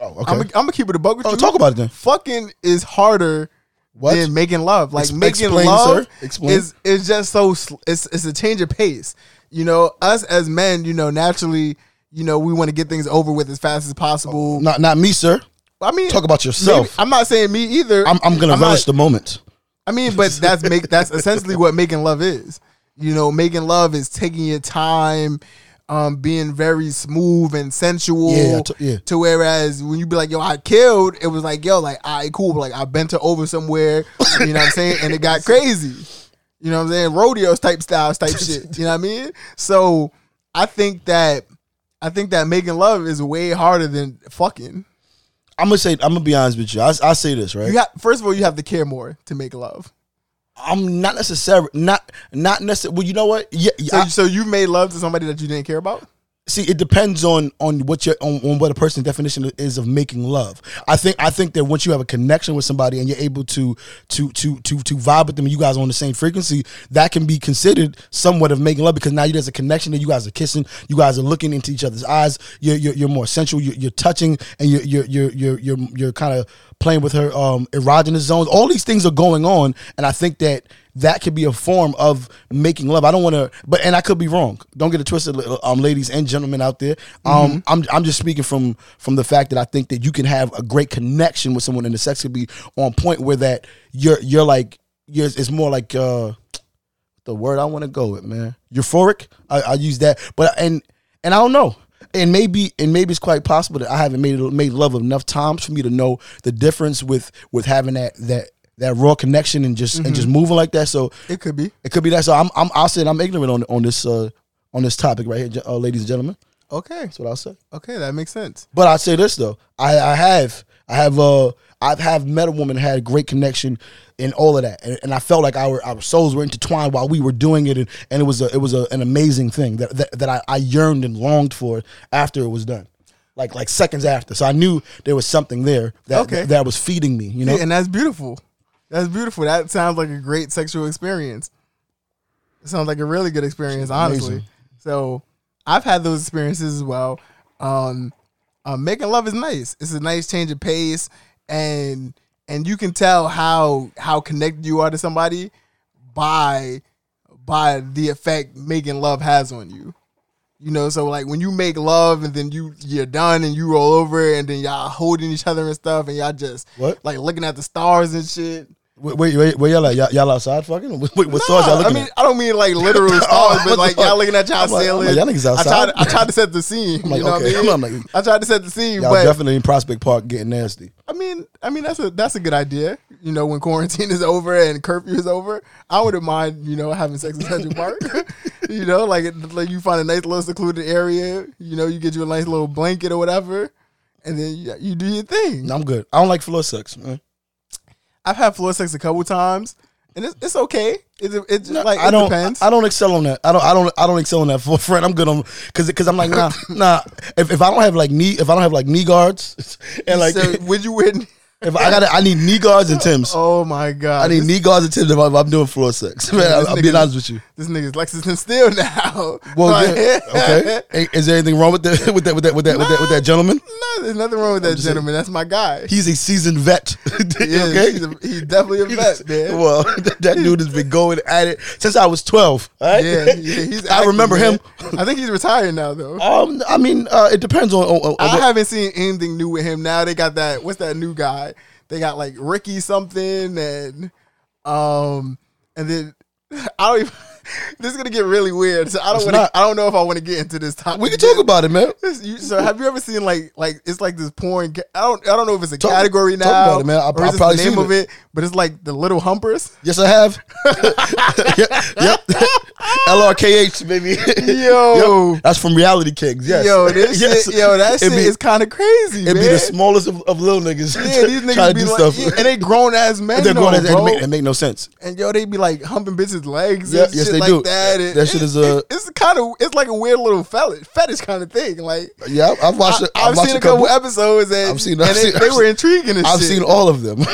oh okay I'm gonna keep it a buck with oh, you. talk about it then Fucking is harder What? than making love. Like Ex- making explain, love sir. Explain. is is just so it's it's a change of pace. You know, us as men, you know, naturally, you know, we want to get things over with as fast as possible. not not me sir I mean, talk about yourself. maybe- I'm not saying me either. I'm I'm gonna I'm relish not- the moment I mean, but that's make that's essentially what making love is. You know, making love is taking your time, um, being very smooth and sensual. Yeah, I t- yeah. To whereas when you be like, yo, I killed, it was like, yo, like, all right, cool. But like I bent her over somewhere, you know what I'm saying? And it got crazy. You know what I'm saying? Rodeos type styles type shit. You know what I mean? So I think that I think that making love is way harder than fucking. I'm gonna say I'm gonna be honest with you I I say this right You got first of all, you have to care more to make love. I'm not necessarily not not necessarily well you know what yeah, So, I- so you made love to somebody that you didn't care about? See it depends on on what your on, on what a person's definition is of making love. I think i think that once you have a connection with somebody and you're able to to to to to vibe with them and you guys are on the same frequency that can be considered somewhat of making love because now there's a connection that you guys are kissing you guys are looking into each other's eyes you're you're, you're more sensual you're, you're touching and you're you're you're you're you're, you're kind of playing with her um erogenous zones. All these things are going on and i think that that could be a form of making love. I don't want to, but and I could be wrong. Don't get it twisted, um, ladies and gentlemen out there. Um, I'm I'm just speaking from from the fact that I think that you can have a great connection with someone, and the sex could be on point where that you're you're like you're it's more like uh the word I want to go with, man. Euphoric. I, I use that, but and and I don't know. And maybe and maybe it's quite possible that I haven't made made love enough times for me to know the difference with with having that that that raw connection and just and just moving like that. So It could be. it could be that. So I'm I'm I'll say I'm ignorant on on this uh on this topic right here, uh, ladies and gentlemen. Okay. That's what I'll say. Okay, that makes sense. But I'll say this though, I I have I have uh I've have met a woman had a great connection in all of that, and, and I felt like our our souls were intertwined while we were doing it, and, and it was a it was a, an amazing thing that that, that I, I yearned and longed for after it was done, like like seconds after. So I knew there was something there that Okay. that, that was feeding me, you know. and that's beautiful. That's beautiful. That sounds like a great sexual experience. It sounds like a really good experience, honestly. So I've had those experiences as well. Um, uh, making love is nice. It's a nice change of pace, and and you can tell how how connected you are to somebody by by the effect making love has on you. You know, so like when you make love and then you you're done and you roll over and then y'all holding each other and stuff and y'all just What? like looking at the stars and shit. Wait, wait, wait, where y'all at? Y'all, y'all outside fucking? What, what stars y'all looking I mean, at? I don't mean like literal stars, but like y'all looking at y'all I'm like- I'm sailing. like, y'all niggas I tried, outside. I tried to set the scene. I'm like, you know okay. what I I'm mean? like- I tried to set the scene, Y'all but definitely in Prospect Park getting nasty. I mean, I mean that's a that's a good idea. You know, when quarantine is over and curfew is over, I wouldn't mind you know having sex in Central Park. you know, like like you find a nice little secluded area. You know, you get you a nice little blanket or whatever, and then you, you do your thing. I'm good. I don't like floor sex, man. I've had floor sex a couple times, and it's, it's okay. It's it's No, like I it don't. depends. I don't excel on that. I don't. I don't. I don't excel on that. For a friend, I'm good on because because I'm like nah nah. If, if I don't have like knee if I don't have like knee guards and like so would you win? if I got I need knee guards and Tim's. Oh my god! I need this, knee guards and Tim's if I'm, doing floor sex. Man, I'll, I'll be honest with you. This nigga's Lexington Steele now. Well, Like- yeah, okay. Hey, is there anything wrong with that with that with that with that with that, with that gentleman? No, There's nothing wrong with that just saying. gentleman. That's my guy. He's a seasoned vet. Yeah, okay. he's, a, he's definitely a vet, man. Well, that, that dude has been going at it since I was twelve. right? yeah, yeah, he's. I active, remember man. him. I think he's retired now, though. Um, I mean, uh, it depends on. on, on I what- haven't seen anything new with him. Now they got that. What's that new guy? They got like Ricky something and um and then I don't even. This is gonna get really weird. So I don't want. I don't know if I want to get into this topic. we can talk about it, man. You- so have you ever seen like like it's like this porn? I don't I don't know if it's a Talk- category talk about it, man. I- or I this probably the name seen of it. But it's like the little humpers. Yes, I have. yep. yep. LRKH, baby. Yo. Yep. That's from Reality Kings. Yes. Yo, this Yes. shit, yo, that shit be- is kind of crazy, It'd man. be the smallest of, of little niggas. yeah, these niggas be do like, stuff. yeah, and they grown ass men. They're grown at it make, make no sense. and yo, they be like humping bitches' legs. And yes, they like do. That, and That shit is a- it- It's kind of. It's like a weird little fetish, fetish kind of thing. Like Yeah, I've- watched. I, it. Watched seen a couple, episodes, and, I've seen- I've they, seen- they I've were intriguing. I've shit. seen all of them.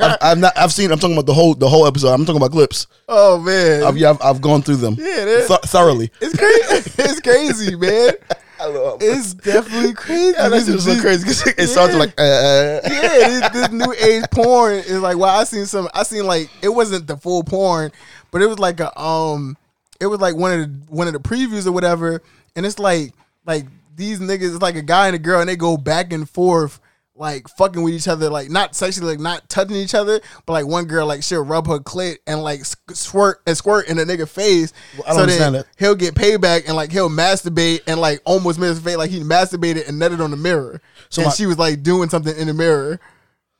I've, I've not. I've seen. I'm talking about the whole the whole episode. I'm talking about clips. Oh man, I've, yeah, I've, I've gone through them. Yeah, Th- thoroughly. it's crazy. it's crazy, man. It's definitely crazy. yeah, that This shit is is so crazy it starts like. Uh, uh, yeah, this, this new age porn is like wow. I seen some. I seen like it wasn't the full porn, but it was like a um, it was like one of the one of the previews or whatever, and it's like like these niggas, it's like a guy and a girl, and they go back and forth. Like fucking with each other, like not sexually, like not touching each other, but like one girl, like she'll rub her clit and like squirt and squirt in the nigga face. Well, I don't understand then that. he'll get payback and like he'll masturbate and like almost face, like he masturbated and nutted on the mirror. So and my- she was like doing something in the mirror.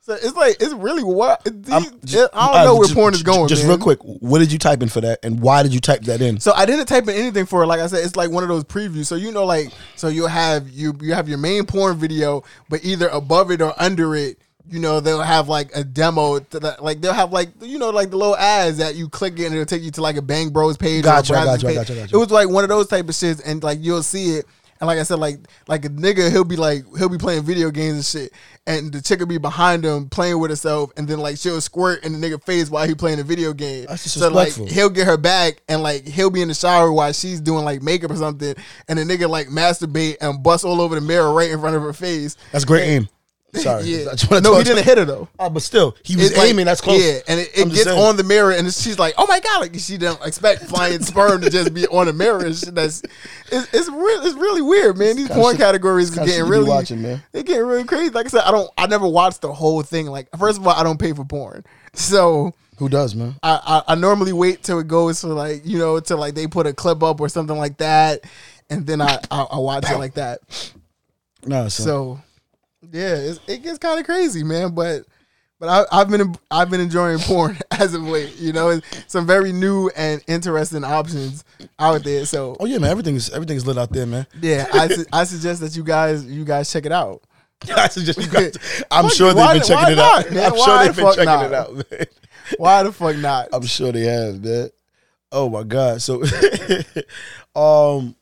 So it's like it's really what I don't uh, know where just- porn is going. Just man. real quick, what did you type in for that, and why did you type that in? So I didn't type in anything for it. Like I said, it's like one of those previews. So you know, like so you'll have you you have your main porn video, but either above it or under it, you know, they'll have like a demo. To that, like they'll have like you know like the little ads that you click it and it'll take you to like a Bang Bros page. Gotcha, or a I gotcha, page. gotcha, I gotcha. It was like one of those type of shits, and like you'll see it. And like I said, like like a nigga, he'll be like he'll be playing video games and shit, and the chick will be behind him playing with herself, and then like she'll squirt in the nigga face while he playing a video game. That's so like he'll get her back, and like he'll be in the shower while she's doing like makeup or something, and the nigga like masturbate and bust all over the mirror right in front of her face. That's great aim. Sorry, Yeah, I just wanna no, he didn't hit her though. Ah, but still, he was It's like- aiming. that's close. Yeah, and it, it gets on the mirror, and she's like, "Oh my god!" Like she didn't expect flying sperm to just be on the mirror. And shit. That's it's it's real. It's really weird, man. These porn categories is getting really watching, man. They getting really crazy. Like I said, I don't. I never watched the whole thing. Like first of all, I don't pay for porn, so. Who does, man? I, I, I normally wait till it goes to like you know till like they put a clip up or something like that, and then I I, I watch it like that. No. So yeah, it's, it gets kind of crazy, man. But but I, I've been I've been enjoying porn as of late. You know, It's some very new and interesting options out there. So oh yeah, man. Everything is everything is lit out there, man. yeah, I su- I suggest that you guys you guys check it out. I suggest you guys. I'm sure they've why- been checking why it not, out. man? I'm sure they've been checking not? it out, man. Why the fuck not? I'm sure they have, man. Oh my god. So, um,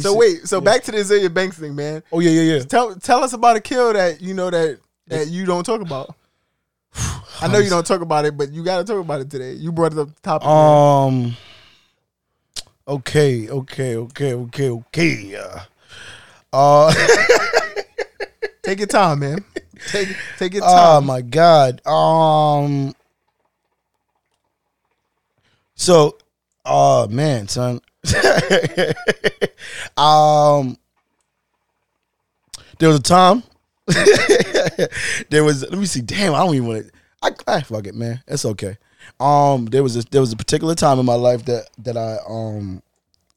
So see. wait, so back to the Azealia Banks thing, man. Oh yeah, yeah, yeah. Tell tell us about a kill that you know that that you don't talk about. I know you don't talk about it, but you got to talk about it today. You brought it up the topic. Um. Okay, okay, okay, okay, okay. Uh, uh take your time, man. Take take your time. oh my god. Um. So, oh man, son. um. There was a time. there was. Let me see. Damn, I don't even want to. I, I fuck it, man. It's okay. Um, there was a there was a particular time in my life that that I um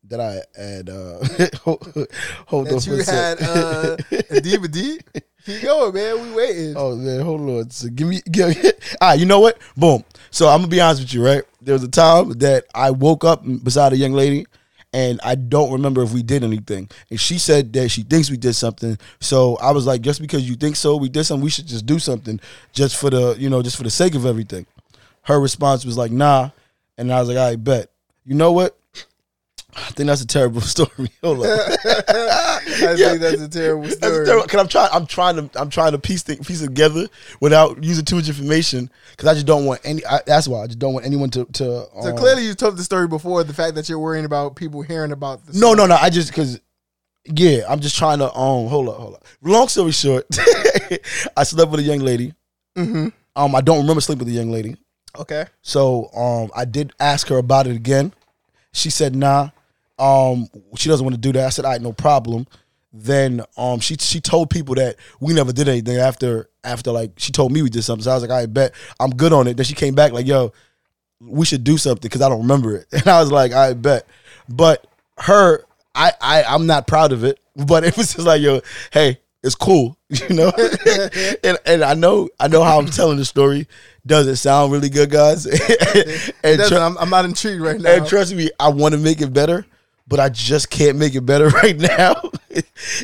that I had uh hold, hold on that for you had uh, a DVD. Keep going, man. We waiting. Oh man, hold on. So give me, give. All right, you know what? Boom. So I'm gonna be honest with you, right? There was a time that I woke up beside a young lady, and I don't remember if we did anything. And she said that she thinks we did something. So I was like, just because you think so, we did something. We should just do something, just for the, you know, just for the sake of everything. Her response was like, nah, and I was like, I bet. You know what? I think that's a terrible story. Hold on. I Yeah. think that's a terrible story. terrible. Cause I'm trying, I'm trying to, I'm trying to piece thing, piece it together without using too much information. Cause I just don't want any. I, that's why I just don't want anyone to. to So um, clearly, you told the story before. The fact that you're worrying about people hearing about this. no, no, no. I just because yeah, I'm just trying to um hold up, hold up. Long story short, I slept with a young lady. Mm-hmm. Um, I don't remember sleeping with a young lady. Okay. So um, I did ask her about it again. She said, "Nah, um, she doesn't want to do that." I said, "All right, no problem." Then um, she she told people that we never did anything after after like she told me we did something. So I was like, "I bet I'm good on it." Then she came back like, "Yo, we should do something because I don't remember it." And I was like, "I bet," but her, I I I'm not proud of it. But it was just like, "Yo, hey." It's cool, you know, and and I know I know how I'm telling the story doesn't sound really good, guys. and tr- I'm, I'm not intrigued right now. and trust me, I want to make it better, but I just can't make it better right now.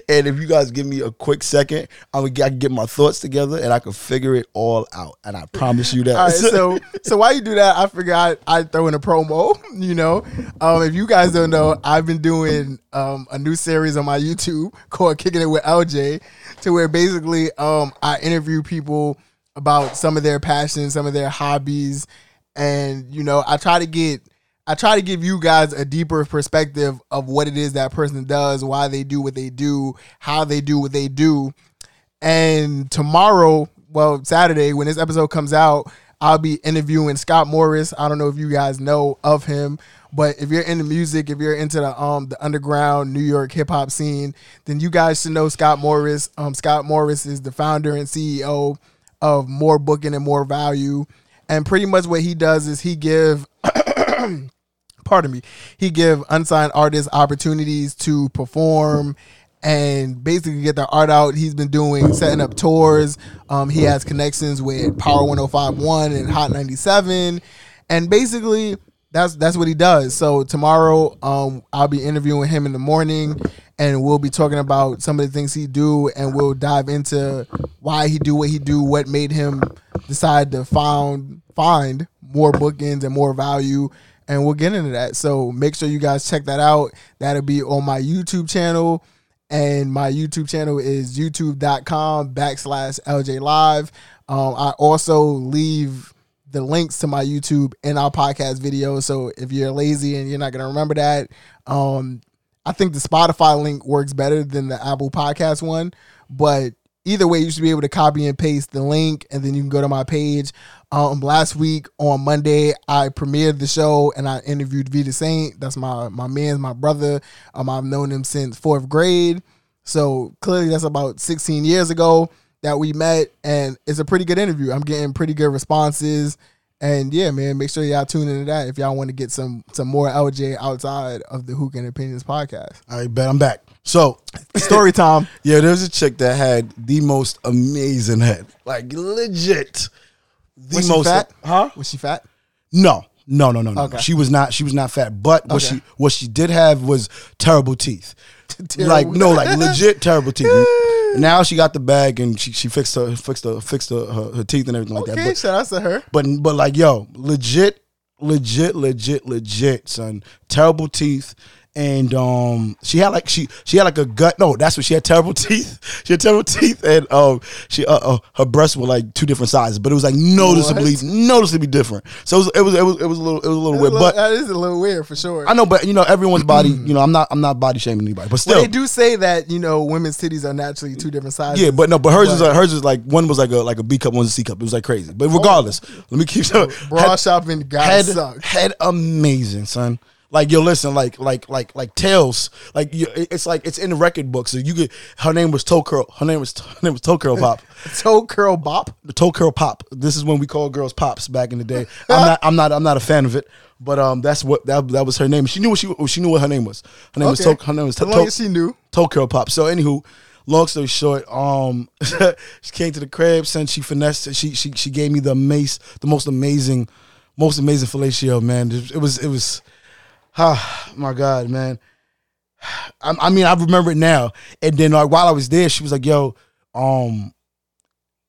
and if you guys give me a quick second, I'm gonna I can get my thoughts together and I can figure it all out. And I promise you that. All right, so so while you do that, I forgot I'd, I'd throw in a promo. You know, um, if you guys don't know, I've been doing um, a new series on my YouTube called "Kicking It with LJ," to where basically um, I interview people about some of their passions, some of their hobbies, and you know, I try to get. I try to give you guys a deeper perspective of what it is that person does, why they do what they do, how they do what they do. And tomorrow, well, Saturday, when this episode comes out, I'll be interviewing Scott Morris. I don't know if you guys know of him, but if you're into music, if you're into the um the underground New York hip hop scene, then you guys should know Scott Morris. Um, Scott Morris is the founder and CEO of More Booking and More Value, and pretty much what he does is he give pardon me, he give unsigned artists opportunities to perform and basically get their art out. He's been doing setting up tours. Um, he has connections with Power 1051 and Hot 97. And basically that's that's what he does. So tomorrow um, I'll be interviewing him in the morning and we'll be talking about some of the things he do and we'll dive into why he do what he do, what made him decide to found find more bookings and more value and we'll get into that. So make sure you guys check that out. That'll be on my YouTube channel. And my YouTube channel is youtube.com backslash LJ Live. Um, I also leave the links to my YouTube in our podcast video. So if you're lazy and you're not gonna remember that, um, I think the Spotify link works better than the Apple Podcast one. But either way, you should be able to copy and paste the link, and then you can go to my page. Um, last week on Monday, I premiered the show and I interviewed Vita Saint. That's my my man, my brother. Um, I've known him since fourth grade, so clearly that's about 16 years ago that we met, and it's a pretty good interview. I'm getting pretty good responses, and yeah, man, make sure y'all tune into that if y'all want to get some some more LJ outside of the Hookah and Opinions podcast. I bet I'm back. So Story time. yeah, there was a chick that had the most amazing head, like legit. The Was she most, fat? huh? Was she fat? No, no, no, no, no. Okay. She was not. She was not fat. But what Okay. she what she did have was terrible teeth. Terrible. Like no, like legit terrible teeth. now she got the bag and she, she fixed her fixed her fixed her, her, her teeth and everything like that. Okay, But shout out to her. but but like yo, legit, legit, legit, legit, son. Terrible teeth. And um, she had like she she had like a gut. No, that's what she had terrible teeth. She had terrible teeth, and um, she uh, uh her breasts were like two different sizes, but it was like noticeably noticeably different. So it was it was it was, it was a little it was a little weird. But that is a little weird for sure. I know, but you know, everyone's body. You know, I'm not I'm not body shaming anybody, but But still, they do say that you know women's titties are naturally two different sizes. Yeah, but no, but hers is like, hers is like one was like a like a B cup, one's a C cup. It was like crazy. But regardless, let me keep bra shopping guys head, suck. head amazing, son. Like yo, listen, like like like like tails, like you, it's like it's in the record book. So you could. Her name was Toe Curl. Her name was her name was Toe Curl Pop. Toe curl bop. The Toe Curl Pop. This is when we called girls pops back in the day. I'm not I'm not I'm not a fan of it, but um that's what that that was her name. She knew what she she knew what her name was. Her name was Okay. Toe. Her name was As Toe. she knew. toe curl pop. So anywho, long story short, um, she came to the crib, since she finessed. She she she gave me the mace, the most amazing, most amazing fellatio, man. It, it was it was, ah, my God, man. I, I mean, I remember it now. And then like while I was there, she was like, "Yo, um,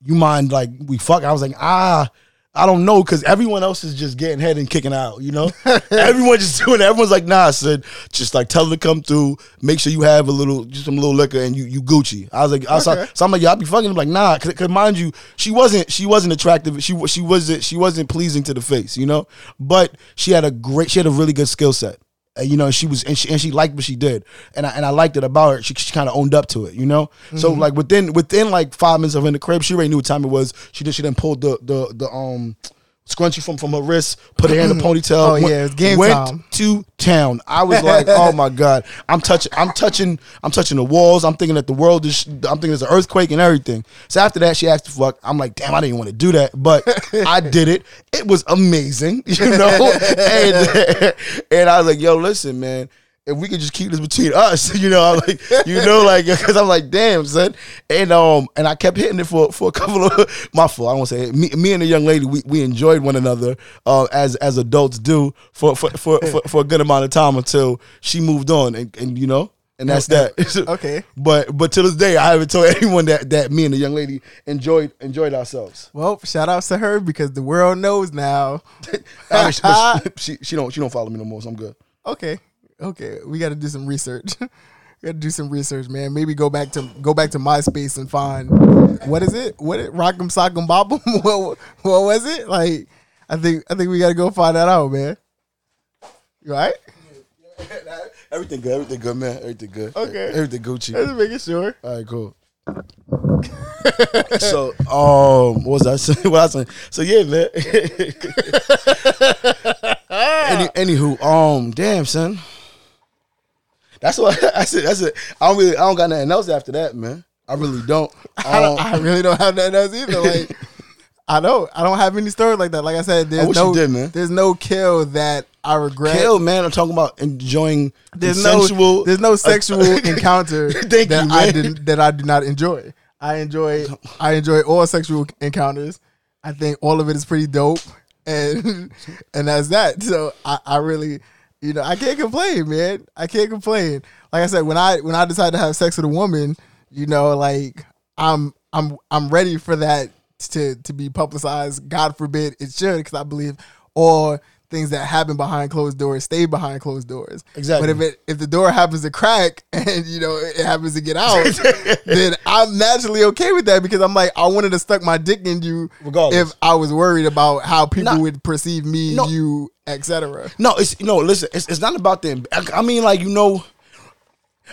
you mind like we fuck?" I was like, "Ah." I don't know because everyone else is just getting head and kicking out, you know. Everyone just doing it. Everyone's like, "Nah," I said, "Just like tell her to come through. Make sure you have a little, just some little liquor, and you you Gucci." I was like, I was Okay. like so I'm like, "Yeah, I'll be fucking." I'm like, "Nah," because cause, mind you, she wasn't she wasn't attractive. She she wasn't she wasn't pleasing to the face, you know. But she had a great, she had a really good skill set, you know, she was and she and she liked what she did, and I and I liked it about her. She, she kind of owned up to it, you know. So Mm-hmm. like within within like five minutes of in the crib, she already knew what time it was. She did she then pulled the the the um scrunchie from from her wrist, put her hair in the mm. ponytail. Oh, yeah, it was game went time. to town. I was like, oh my god, I'm touching, I'm touching, I'm touching the walls. I'm thinking that the world is, I'm thinking there's an earthquake and everything. So after that, she asked to fuck. I'm like, damn, I didn't want to do that, but I did it. It was amazing, you know. and and I was like, yo, listen, man. If we could just keep this between us, you know, I'm like, you know, like, because I'm like, damn, son, and um, and I kept hitting it for for a couple of my fault. I don't want to say it. Me, me and the young lady, we, we enjoyed one another, uh, as as adults do for for, for for for a good amount of time until she moved on, and, and you know, and that's that. Okay. But but to this day, I haven't told anyone that that me and the young lady enjoyed enjoyed ourselves. Well, shout outs to her because the world knows now. I mean, she, she, she don't she don't follow me no more, so I'm good. Okay, okay, we got to do some research. we got to do some research, man. Maybe go back to go back to MySpace and find what is it? What it Rock'em Sock'em Bop'em? what, what was it? Like, I think I think we got to go find that out, man. You all right? Everything good, everything good, man. Everything good. Okay. everything Gucci. Just making sure. All right, cool. so, um, what was I saying? What I was saying? So yeah, man. Any, anywho, um, damn son. That's what I said. That's it. I don't really, I don't got nothing else after that, man. I really don't. I, don't, Um, I really don't have nothing else either. Like, I don't. I don't have any stories like that. Like I said, there's wish no, you did, man. there's no kill that I regret. Kill, man. I'm talking about enjoying there's consensual. no there's no sexual encounter Thank that you, I did that I do not enjoy. I enjoy I enjoy all sexual encounters. I think all of it is pretty dope, and and that's that. So I, I really, you know, I can't complain, man. I can't complain. Like I said, when I when I decide to have sex with a woman, you know, like I'm I'm I'm ready for that to to be publicized. God forbid it should, because I believe all things that happen behind closed doors stay behind closed doors. Exactly. But if it if the door happens to crack and you know it happens to get out, then I'm naturally okay with that because I'm like I wanted to stuck my dick in you Regardless. if I was worried about how people Nah. would perceive me, No. you, etc. No, it's no. Listen, it's, it's not about them. I, I mean, like you know,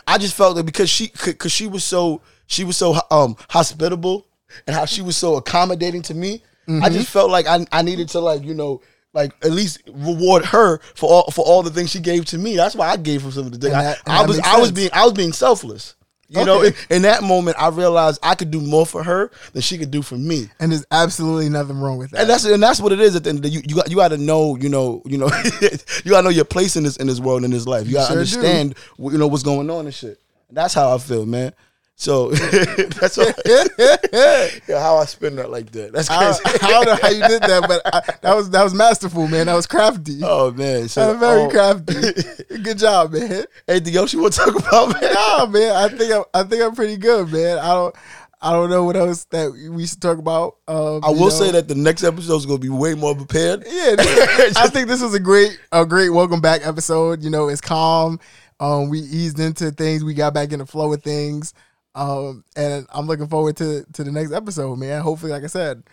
I just felt that because she because she was so she was so um hospitable and how she was so accommodating to me. I Mm-hmm. just felt like I I needed to like you know like at least reward her for all for all the things she gave to me. That's why I gave her some of the things. I, that- I that was I was being I was being selfless. You know, in, in that moment, I realized I could do more for her than she could do for me. And there's absolutely nothing wrong with that. And that's and that's what it is. At the end, of the day. you you got you got to know you know you know you got to know your place in this in this world in this life. You got to sure understand what, you know what's going on and shit. That's how I feel, man. So that's what, yeah, how I spend that like that. That's crazy. I don't know how you did that, but I, that was that was masterful, man. That was crafty. oh man, so that was very um, crafty. Good job, man. Anything else you want to talk about, man? Nah, man. I think I'm, I think I'm pretty good, man. I don't I don't know what else that we should talk about. Um, I you will know. say that the next episode is going to be way more prepared. Yeah, I think this was a great a great welcome back episode. You know, it's calm. Um, we eased into things. We got back in the flow of things. Um, and I'm looking forward to to the next episode, man. Hopefully, like I said,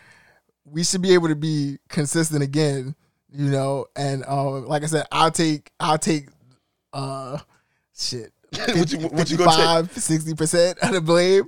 we should be able to be consistent again. You know, and um, like I said, I'll take I'll take uh shit. What you- what you gonna take? 60 percent of the blame.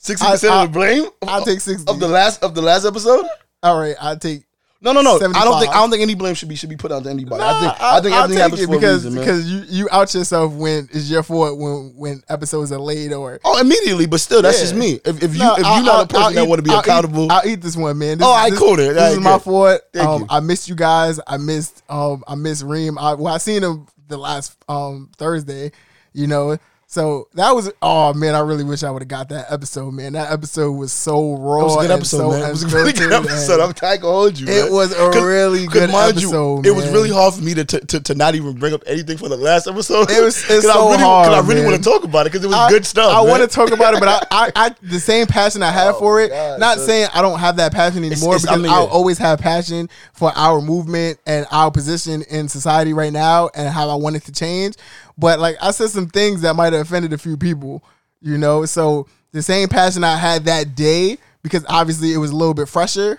Sixty percent I- of the blame. I'll take 60. of the last of the last episode. All right, I'll take No, no, no. I don't think I don't think any blame should be should be put on to anybody. I think Nah, I think I'll everything happens for because reason, because you you out yourself when it's your fault when when episodes are late or Oh, immediately, but still, that's Yeah. just me. If, if you no, if you're not I'll- a person I'll that eat- want to be I'll eat- accountable, I'll eat this one, man. This, Oh, all right, this, cool then. This is my fault. Thank um, you. I missed you guys. I missed um I missed Reem. I, well, I seen him the last um Thursday. You know. So that was oh man, I really wish I would have got that episode, man. That episode was so raw. it was a good episode, so man. It was a really good episode. I'm tired to hold you. It man. was a really good episode. You, it was really hard for me to, to to not even bring up anything for the last episode. It was- it's so I really, hard, I really man. want to talk about it because it was I- good stuff. I want to talk about it, but I, I, I, the same passion I had Oh, for it. God, not son. saying I don't have that passion anymore it's- I because I'll always have passion for our movement and our position in society right now and how I want it to change. But like I said, some things that might have offended a few people, you know. So the same passion I had that day because obviously it was a little bit fresher.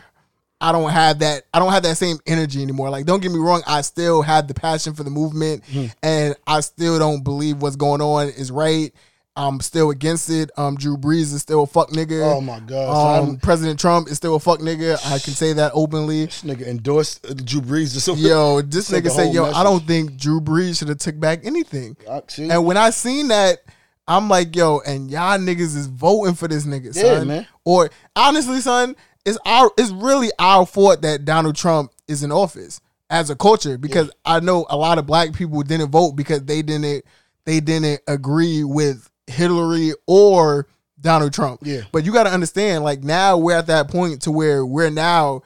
I don't have that I don't have that same energy anymore. Like don't get me wrong, I still have the passion for the movement Mm-hmm. and I still don't believe what's going on is right. I'm still against it. Um Drew Brees is still a fuck nigga. Oh my god, Um. President Trump is still a fuck nigga. I can say that openly. this nigga endorsed uh, Drew Brees. Or something. Yo, this nigga said, "Yo, I don't think Drew Brees should have took back anything." And when I seen that, I'm like, "Yo," and y'all niggas is voting for this nigga, Yeah, son. man. Or honestly, son, it's our, it's really our fault that Donald Trump is in office as a culture because I know a lot of black people didn't vote because they didn't, they didn't agree with Hillary or Donald Trump. Yeah. But you got to understand, like now we're at that point to where we're now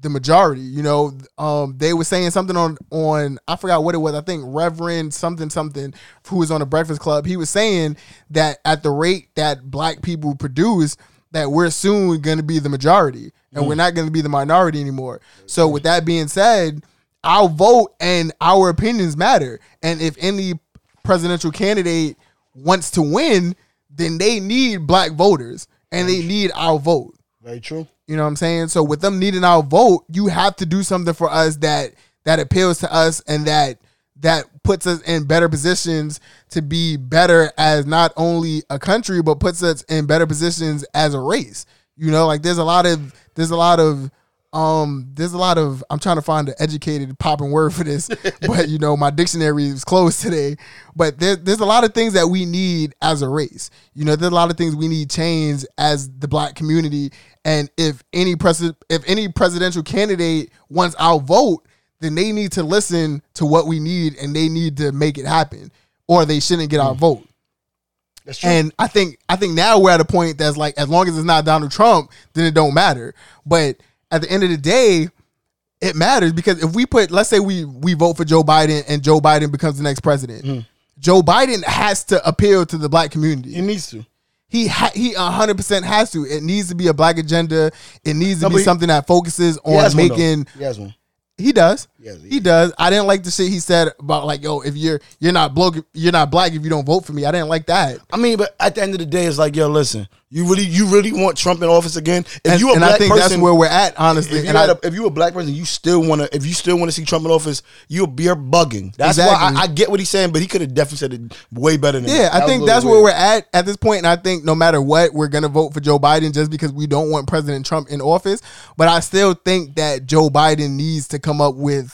the majority. You know, um, they were saying something on on I forgot what it was. I think Reverend something something who was on the Breakfast Club. He was saying that at the rate that black people produce, that we're soon going to be the majority, and we're not going to be the minority anymore. So with that being said, our vote and our opinions matter. And if any presidential candidate wants to win, then they need black voters and they need our vote. Very true. You know what I'm saying? So with them needing our vote, you have to do something for us that that appeals to us and that that puts us in better positions to be better as not only a country but puts us in better positions as a race. You know, like there's a lot of there's a lot of um there's a lot of I'm trying to find an educated popping word for this, but you know my dictionary is closed today. But there, there's a lot of things that we need as a race. You know, there's a lot of things we need change as the black community. And if any president if any presidential candidate wants our vote, then they need to listen to what we need and they need to make it happen, or they shouldn't get our vote. That's true. And I think I think now we're at a point that's like as long as it's not Donald Trump, then it don't matter. But at the end of the day, it matters because if we put let's say we we vote for Joe Biden and Joe Biden becomes the next president. Mm. Joe Biden has to appeal to the black community. he needs to. He ha- he 100% has to. It needs to be a black agenda. It needs to No, be he- something that focuses He on one, making He has one. he does. He He does. I didn't like the shit he said about like, yo, if you're you're not bloke, you're not black if you don't vote for me. I didn't like that. I mean, but at the end of the day, it's like, yo, listen, you really, you really want Trump in office again? If And, you a and black I think person, that's where we're at, honestly. if you and I, a, if you a black person, you still want to. If you still want to see Trump in office, you you're bugging. That's Exactly. why I, I get what he's saying, but he could have definitely said it way better than. yeah, that. That I was think that's little where we're at at this point. And I think no matter what, we're gonna vote for Joe Biden just because we don't want President Trump in office. But I still think that Joe Biden needs to come up with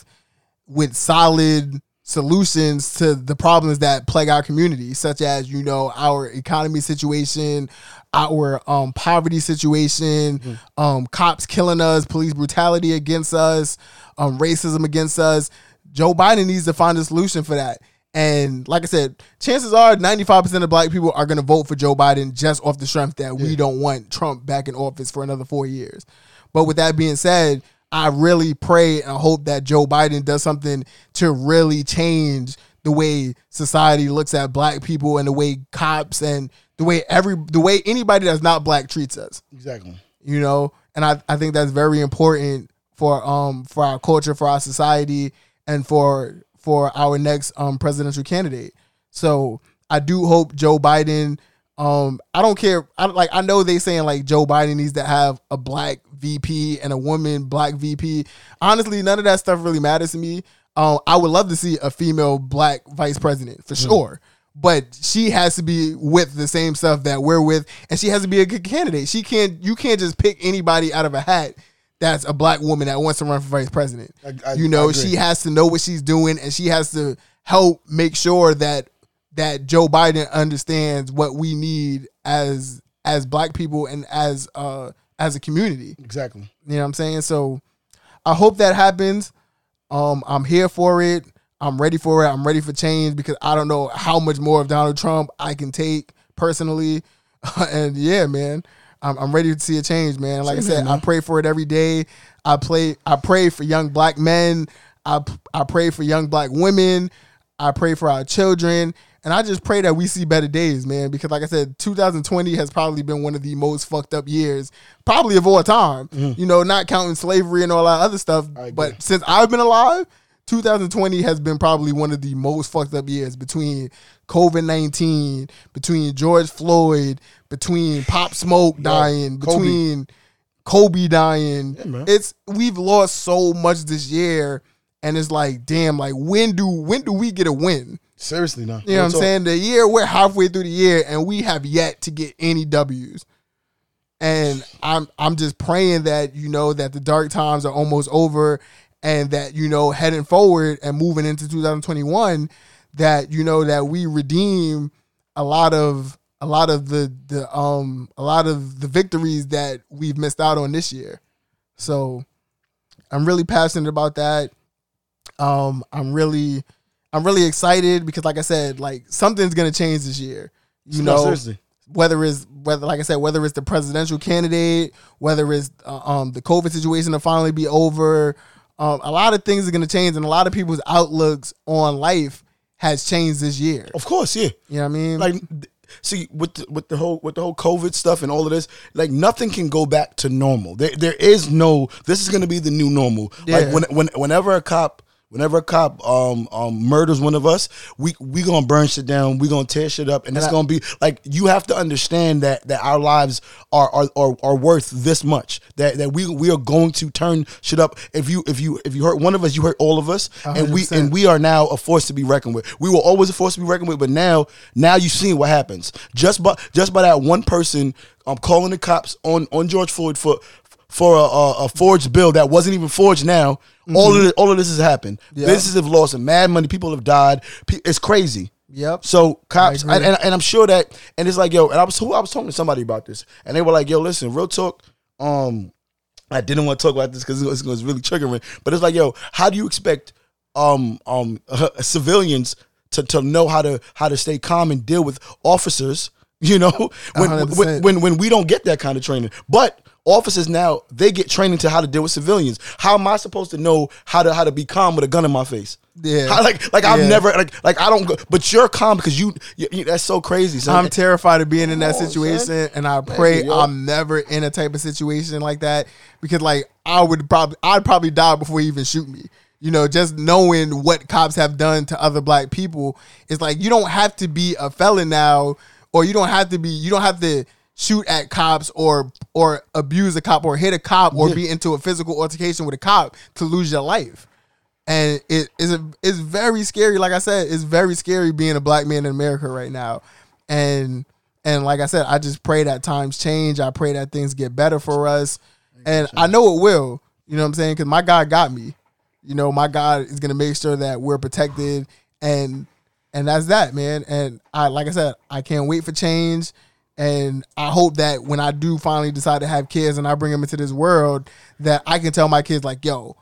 with solid solutions to the problems that plague our community, such as you know our economy situation, our um, poverty situation, um, cops killing us, police brutality against us, um, racism against us. Joe Biden needs to find a solution for that. And like I said, chances are 95% of black people are going to vote for Joe Biden just off the strength that we don't want Trump back in office for another four years. But with that being said, I really pray and hope that Joe Biden does something to really change the way society looks at black people and the way cops and the way every the way anybody that's not black treats us. Exactly. you know? And I, I think that's very important for um for our culture for our society and for for our next um presidential candidate. So i do hope joe biden um i don't care. I like i know they saying like joe biden needs to have a black vp and a woman black vp honestly none of that stuff really matters to me. Um i would love to see a female black vice president for sure. But she has to be with the same stuff that we're with and she has to be a good candidate. She can't you can't just pick anybody out of a hat that's a black woman that wants to run for vice president. I- I- you know she has to know what she's doing and she has to help make sure that that joe biden understands what we need as as black people and as uh as a community Exactly. you know what i'm saying so i hope that happens um, I'm here for it. I'm ready for it. I'm ready for change because I don't know how much more of Donald Trump I can take personally. and yeah, man, I'm, I'm ready to see a change, man. Like I said, here, I pray for it every day. I play. I pray for young black men. I I pray for young black women. I pray for our children. And I just pray that we see better days, man. Because like I said, 2020 has probably been one of the most fucked up years, probably of all time. You know, not counting slavery and all that other stuff. But since I've been alive, 2020 has been probably one of the most fucked up years between COVID 19, between George Floyd, between Pop Smoke dying, between Kobe dying. man. it's we've lost so much this year, and it's like, damn, like when do when do we get a win? Seriously, now. You know what I'm saying? The year we're halfway through the year, and we have yet to get any W's. And I'm I'm just praying that you know that the dark times are almost over, and that you know heading forward and moving into 2021, that you know that we redeem a lot of a lot of the the um a lot of the victories that we've missed out on this year. So I'm really passionate about that. Um, I'm really I'm really excited because, like I said, like something's gonna change this year. You No, know, seriously. whether it's whether, like I said, whether it's the presidential candidate, whether it's uh, um the COVID situation to finally be over, um, a lot of things are gonna change, and a lot of people's outlooks on life has changed this year. Of course, yeah. You know what I mean? Like, see, with the, with the whole with the whole COVID stuff and all of this, like nothing can go back to normal. There there is no. This is going to be the new normal. Like when when whenever a cop. Whenever a cop um, um, murders one of us, we we gonna burn shit down. We gonna tear shit up, and it's I- gonna be like you have to understand that that our lives are are, are, are worth this much. That that we we are going to turn shit up. If you if you if you hurt one of us, you hurt all of us, and we 100%. and we are now a force to be reckoned with. We were always a force to be reckoned with, but now, now you've seen what happens. Just by just by that one person um, calling the cops on on George Floyd for for a, a, a forged bill that wasn't even forged. Now, all of this, all of this has happened. Yeah. Businesses have lost mad money. People have died. It's crazy. Yep. So cops, agree. and, and, I'm sure that, and it's like, yo, and I was who I was talking to somebody about this, and they were like, yo, listen, real talk. Um, I didn't want to talk about this because it was, it was really triggering, but it's like, yo, how do you expect um um civilians to, to know how to how to stay calm and deal with officers? You know, when, when 100%. when when we don't get that kind of training, but officers now they get training to how to deal with civilians. How am I supposed to know how to how to be calm with a gun in my face? Yeah. How, like like I've Yeah. never like like I don't go, but you're calm because you, you, you- that's so crazy. son. I'm terrified of being in that on, situation, son. and I pray. I'm never in a type of situation like that because, like, I would probably, I'd probably die before he even shoot me. You know, just knowing what cops have done to other black people, it's like you don't have to be a felon now, or you don't have to be, you don't have to shoot at cops or or abuse a cop or hit a cop or be into a physical altercation with a cop to lose your life and it is a, it's very scary. Like I said, it's very scary being a black man in America right now, and and like I said, I just pray that times change. I pray that things get better for us, and I know it will. You know what I'm saying? Because my God got me. You know, my God is gonna make sure that we're protected, and and that's that, man. And I, like I said, I can't wait for change. And I hope that when I do finally decide to have kids and I bring them into this world, that I can tell my kids like, "Yo,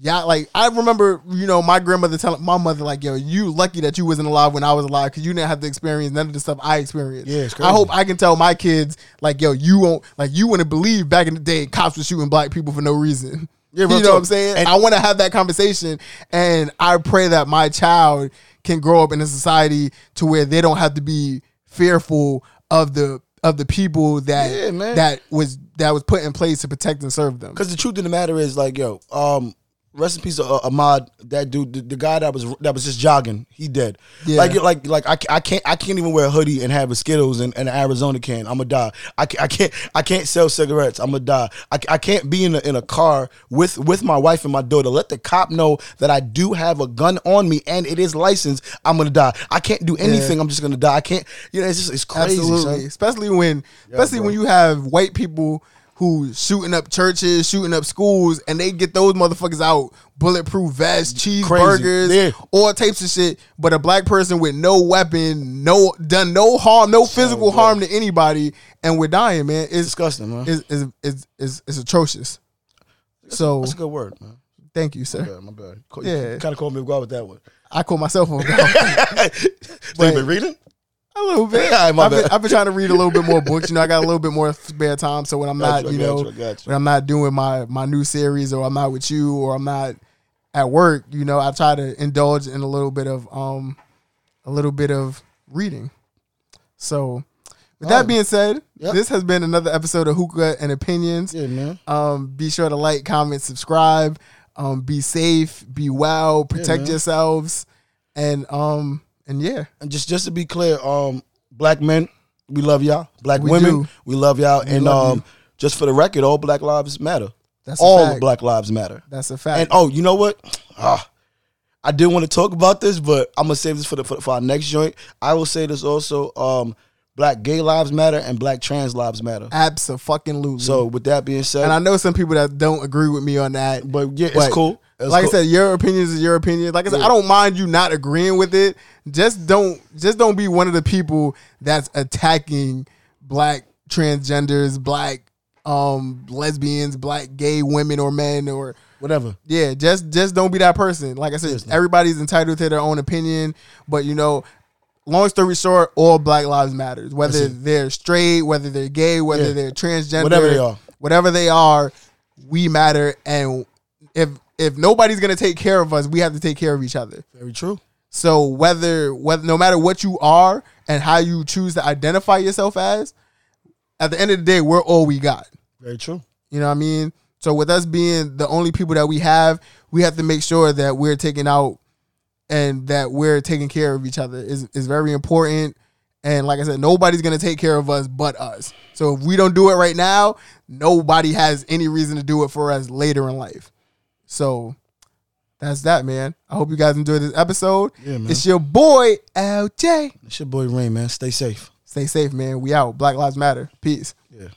yeah, like I remember, you know, my grandmother telling my mother, like, "Yo, you lucky that you wasn't alive when I was alive because you didn't have to experience none of the stuff I experienced." Yeah, I hope I can tell my kids, like, "Yo, you won't, like, you wouldn't believe back in the day cops were shooting black people for no reason." Yeah, you know talk. what I'm saying? And- I want to have that conversation, and I pray that my child can grow up in a society to where they don't have to be fearful of the of the people that Yeah, that was that was put in place to protect and serve them. Because the truth of the matter is, like, yo, um, rest in peace, uh, Ahmaud. That dude, the, the guy that was that was just jogging, he dead. Yeah. Like, like, like, I, I can't, I can't even wear a hoodie and have a Skittles and, an Arizona can. I'm gonna die. I, I can't, I can't sell cigarettes. I'm gonna die. I, I can't be in a, in a car with with my wife and my daughter. Let the cop know that I do have a gun on me and it is licensed. I'm gonna die. I can't do anything. I'm just gonna die. I can't. You know, it's just it's crazy. Absolutely, son. especially when, especially bro. when you have white people who shooting up churches, shooting up schools, and they get those motherfuckers out bulletproof vests, cheeseburgers, Yeah. all types of shit. But a black person with no weapon, no done no harm, no physical bro. harm to anybody, and we're dying, man. It's Disgusting, man. It's it's it's, it's, it's atrocious. So That's a good word, man. thank you, sir. Yeah, my bad. Yeah. kind of called me a guy with that one. I call myself a so you been reading? A little bit. Right, I've, been. I've been trying to read a little bit more books. You know, I got a little bit more spare time. So when I'm not, you, you, know, you, I you. when I'm not doing my my new series, or I'm not with you, or I'm not at work, you know, I try to indulge in a little bit of um, a little bit of reading. So, with that Alright. being said, Yep. this has been another episode of Hookah and Opinions. Yeah, man. Um, be sure to like, comment, subscribe. Um, be safe, be well, protect man. yourselves, and um, and yeah. And just just to be clear, um, black men, we love y'all. Black We women, do. we love y'all. and love um, just for the record, all Black lives matter. That's a all. Black lives matter. That's a fact. And oh, you know what? Ah, I didn't want to talk about this, but I'm gonna save this for the for, for our next joint. I will say this also: um, Black gay lives matter and Black trans lives matter. Absolutely. So with that being said, and I know some people that don't agree with me on that. but yeah, it's But cool. It's like cool. I said, your opinion is your opinion. Like I said, Yeah. I don't mind you not agreeing with it. Just don't just don't be one of the people that's attacking black transgenders, black um lesbians, black gay women or men or whatever. yeah, just just don't be that person. Like I said, Seriously. everybody's entitled to their own opinion, but you know, long story short, all Black Lives Matters. Whether they're straight, whether they're gay, whether Yeah. they're transgender, Whatever they are. whatever they are, we matter. And if if nobody's gonna take care of us, we have to take care of each other. Very true. So whether whether no matter what you are and how you choose to identify yourself as, at the end of the day, we're all we got. Very true. You know what I mean? So with us being the only people that we have, we have to make sure that we're taking out and that we're taking care of each other is is very important. And like I said, nobody's gonna take care of us but us. So if we don't do it right now, nobody has any reason to do it for us later in life. So that's that, man. I hope you guys enjoyed this episode. Yeah, man. It's your boy LJ. It's your boy Reem, man. Stay safe. Stay safe, man. We out. Black Lives Matter. Peace. Yeah.